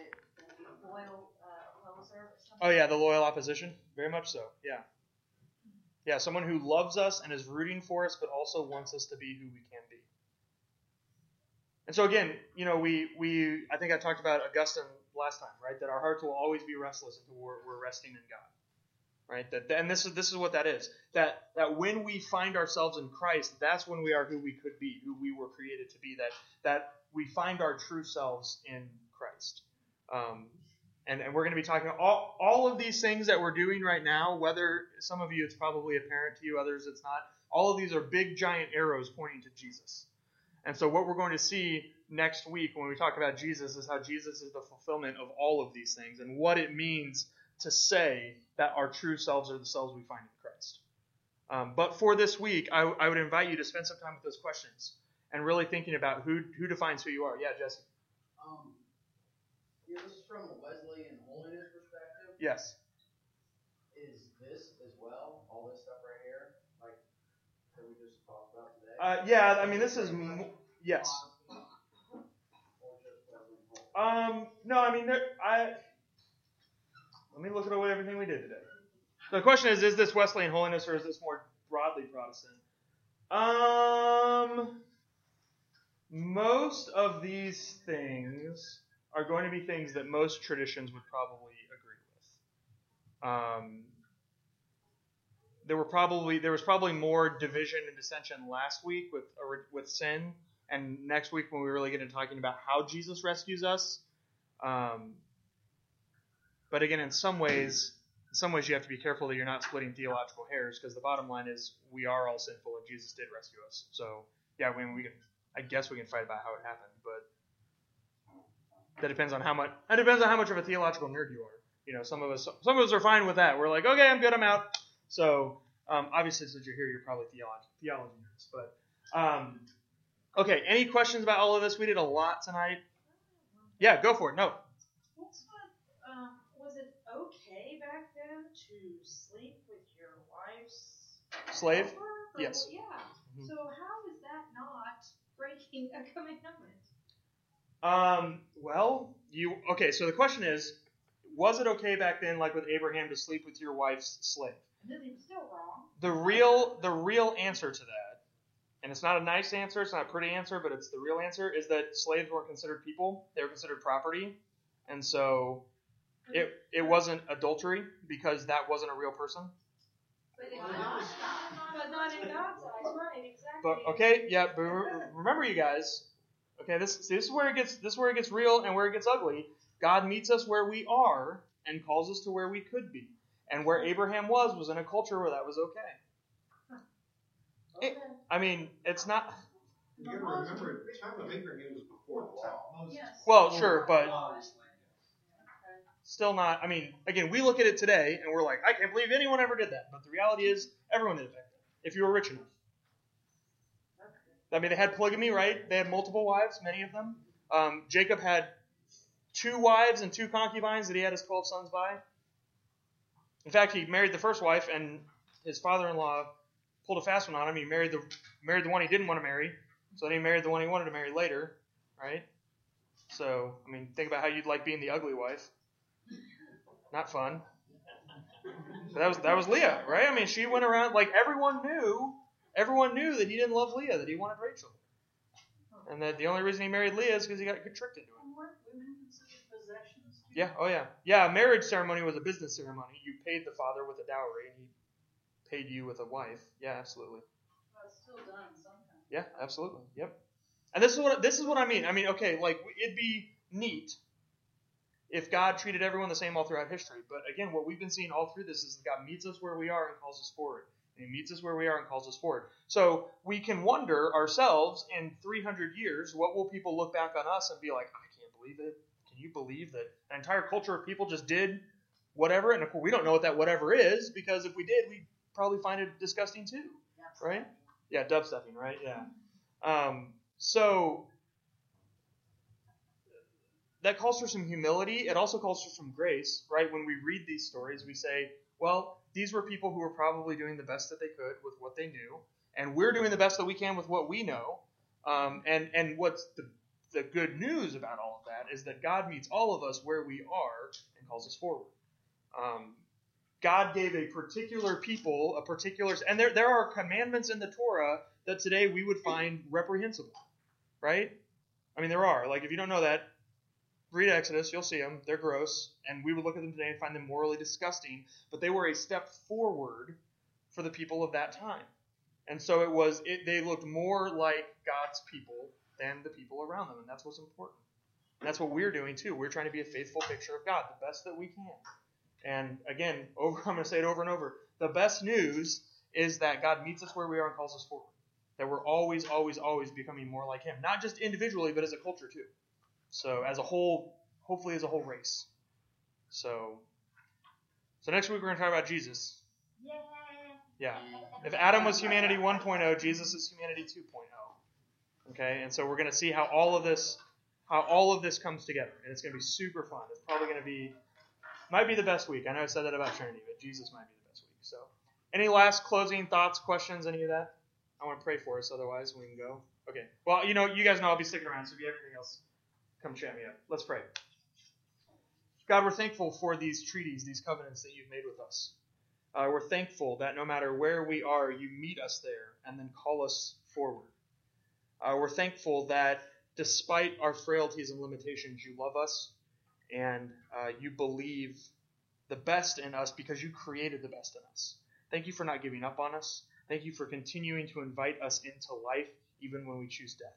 the loyal, oh yeah, the loyal opposition, very much so. Yeah, yeah, someone who loves us and is rooting for us, but also wants us to be who we can be. And so again, you know, we we I think I talked about Augustine last time, right? That our hearts will always be restless until we're, we're resting in God. Right? That and this is this is what that is. That that when we find ourselves in Christ, that's when we are who we could be, who we were created to be. That that we find our true selves in Christ. Um, and, and we're going to be talking all, all of these things that we're doing right now, whether some of you it's probably apparent to you, others it's not. All of these are big giant arrows pointing to Jesus. And so what we're going to see next week when we talk about Jesus is how Jesus is the fulfillment of all of these things and what it means to say that our true selves are the selves we find in Christ. Um, but for this week, I, I would invite you to spend some time with those questions and really thinking about who who defines who you are. Yeah, Jesse. Yeah, this is from a Wesleyan holiness perspective. Yes. Is this as well, all this stuff right here, like that we just talked about today? Uh, yeah, I mean this is m- yes. Or just Wesleyan holiness? Um, no, I mean there, I. Let me look at what everything we did today. The question is: Is this Wesleyan holiness, or is this more broadly Protestant? Um, most of these things are going to be things that most traditions would probably agree with. Um, there were probably there was probably more division and dissension last week with with sin, and next week when we really get into talking about how Jesus rescues us. Um, but again, in some ways, in some ways you have to be careful that you're not splitting theological hairs because the bottom line is we are all sinful and Jesus did rescue us. So yeah, I mean we can I guess we can fight about how it happened, but that depends on how much that depends on how much of a theological nerd you are. You know, some of us some of us are fine with that. We're like, okay, I'm good, I'm out. So um, obviously, since you're here, you're probably theology theology nerds. But um, okay, any questions about all of this? We did a lot tonight. Yeah, go for it. No. What's what, um, was it okay back then to sleep with your wife's Slave? Or Yes. Yeah. Mhm. So how is that not breaking a commandment? Um, well, you okay? So the question is, was it okay back then, like with Abraham, to sleep with your wife's slave? And then it's still wrong. The real, the real answer to that, and it's not a nice answer, it's not a pretty answer, but it's the real answer, is that slaves weren't considered people; they were considered property, and so it it wasn't adultery because that wasn't a real person. But in God's, but not in God's eyes, right? Exactly. But okay, yeah, but remember, you guys. Okay, this see, this is where it gets this is where it gets real and where it gets ugly. God meets us where we are and calls us to where we could be, and where Abraham was was in a culture where that was okay. It- I mean, it's not. You gotta remember, the time of Abraham was before the time of Moses. Yes. Well, sure, but still not. I mean, again, we look at it today and we're like, I can't believe anyone ever did that. But the reality is, everyone did it back then, if you were rich enough. I mean, they had polygamy, right? They had multiple wives, many of them. Um, Jacob had two wives and two concubines that he had his 12 sons by. In fact, he married the first wife, and his father-in-law pulled a fast one on him. He married the married the one he didn't want to marry, so then he married the one he wanted to marry later, right? So, I mean, think about how you'd like being the ugly wife. Not fun. But that was that was Leah, right? I mean, she went around like everyone knew. Everyone knew that he didn't love Leah, that he wanted Rachel, and that the only reason he married Leah is because he got tricked into it. And weren't women considered possessions? too? Yeah, oh yeah, yeah. A marriage ceremony was a business ceremony. You paid the father with a dowry, and he paid you with a wife. Yeah, absolutely. Well, it's still done sometimes. Yeah, absolutely. Yep. And this is what this is what I mean. I mean, okay, like it'd be neat if God treated everyone the same all throughout history. But again, what we've been seeing all through this is that God meets us where we are and calls us forward. He meets us where we are and calls us forward. So we can wonder ourselves in 300 years, what will people look back on us and be like, I can't believe it. Can you believe that an entire culture of people just did whatever? And of course, we don't know what that whatever is because if we did, we'd probably find it disgusting too, right? Yeah, dubstepping, right? Yeah. Um, so that calls for some humility. It also calls for some grace, right? When we read these stories, we say, well, these were people who were probably doing the best that they could with what they knew, and we're doing the best that we can with what we know. Um, and and what's the the good news about all of that is that God meets all of us where we are and calls us forward. Um, God gave a particular people a particular, and there there are commandments in the Torah that today we would find reprehensible, right? I mean, there are. Like, if you don't know that, read Exodus, you'll see them. They're gross, and we would look at them today and find them morally disgusting. But they were a step forward for the people of that time, and so it was. It, they looked more like God's people than the people around them, and that's what's important. And that's what we're doing too. We're trying to be a faithful picture of God, the best that we can. And again, over, I'm going to say it over and over. The best news is that God meets us where we are and calls us forward. That we're always, always, always becoming more like Him, not just individually, but as a culture too. So as a whole, hopefully as a whole race. So, so next week we're going to talk about Jesus. Yeah. Yeah. If Adam was humanity 1.0, Jesus is humanity 2.0. Okay, and so we're going to see how all of this, how all of this comes together, and it's going to be super fun. It's probably going to be, might be the best week. I know I said that about Trinity, but Jesus might be the best week. So, any last closing thoughts, questions, any of that? I want to pray for us, otherwise we can go. Okay. Well, you know, you guys know I'll be sticking around, so if you have anything else, come chat me up. Let's pray. God, we're thankful for these treaties, these covenants that you've made with us. Uh, we're thankful that no matter where we are, you meet us there and then call us forward. Uh, we're thankful that despite our frailties and limitations, you love us and uh, you believe the best in us because you created the best in us. Thank you for not giving up on us. Thank you for continuing to invite us into life even when we choose death.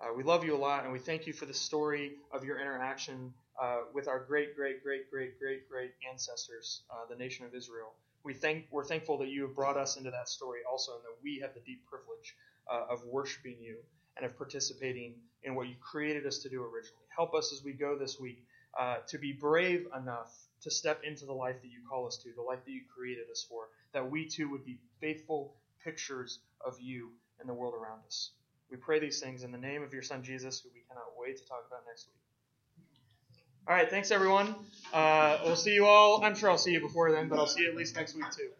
Uh, we love you a lot, and we thank you for the story of your interaction uh, with our great, great, great, great, great, great ancestors, uh, the nation of Israel. We thank, we're thankful that you have brought us into that story also, and that we have the deep privilege uh, of worshiping you and of participating in what you created us to do originally. Help us as we go this week uh, to be brave enough to step into the life that you call us to, the life that you created us for, that we too would be faithful pictures of you in the world around us. We pray these things in the name of your son Jesus, who we cannot wait to talk about next week. All right, thanks everyone. Uh, we'll see you all. I'm sure I'll see you before then, but I'll see you at least next week too.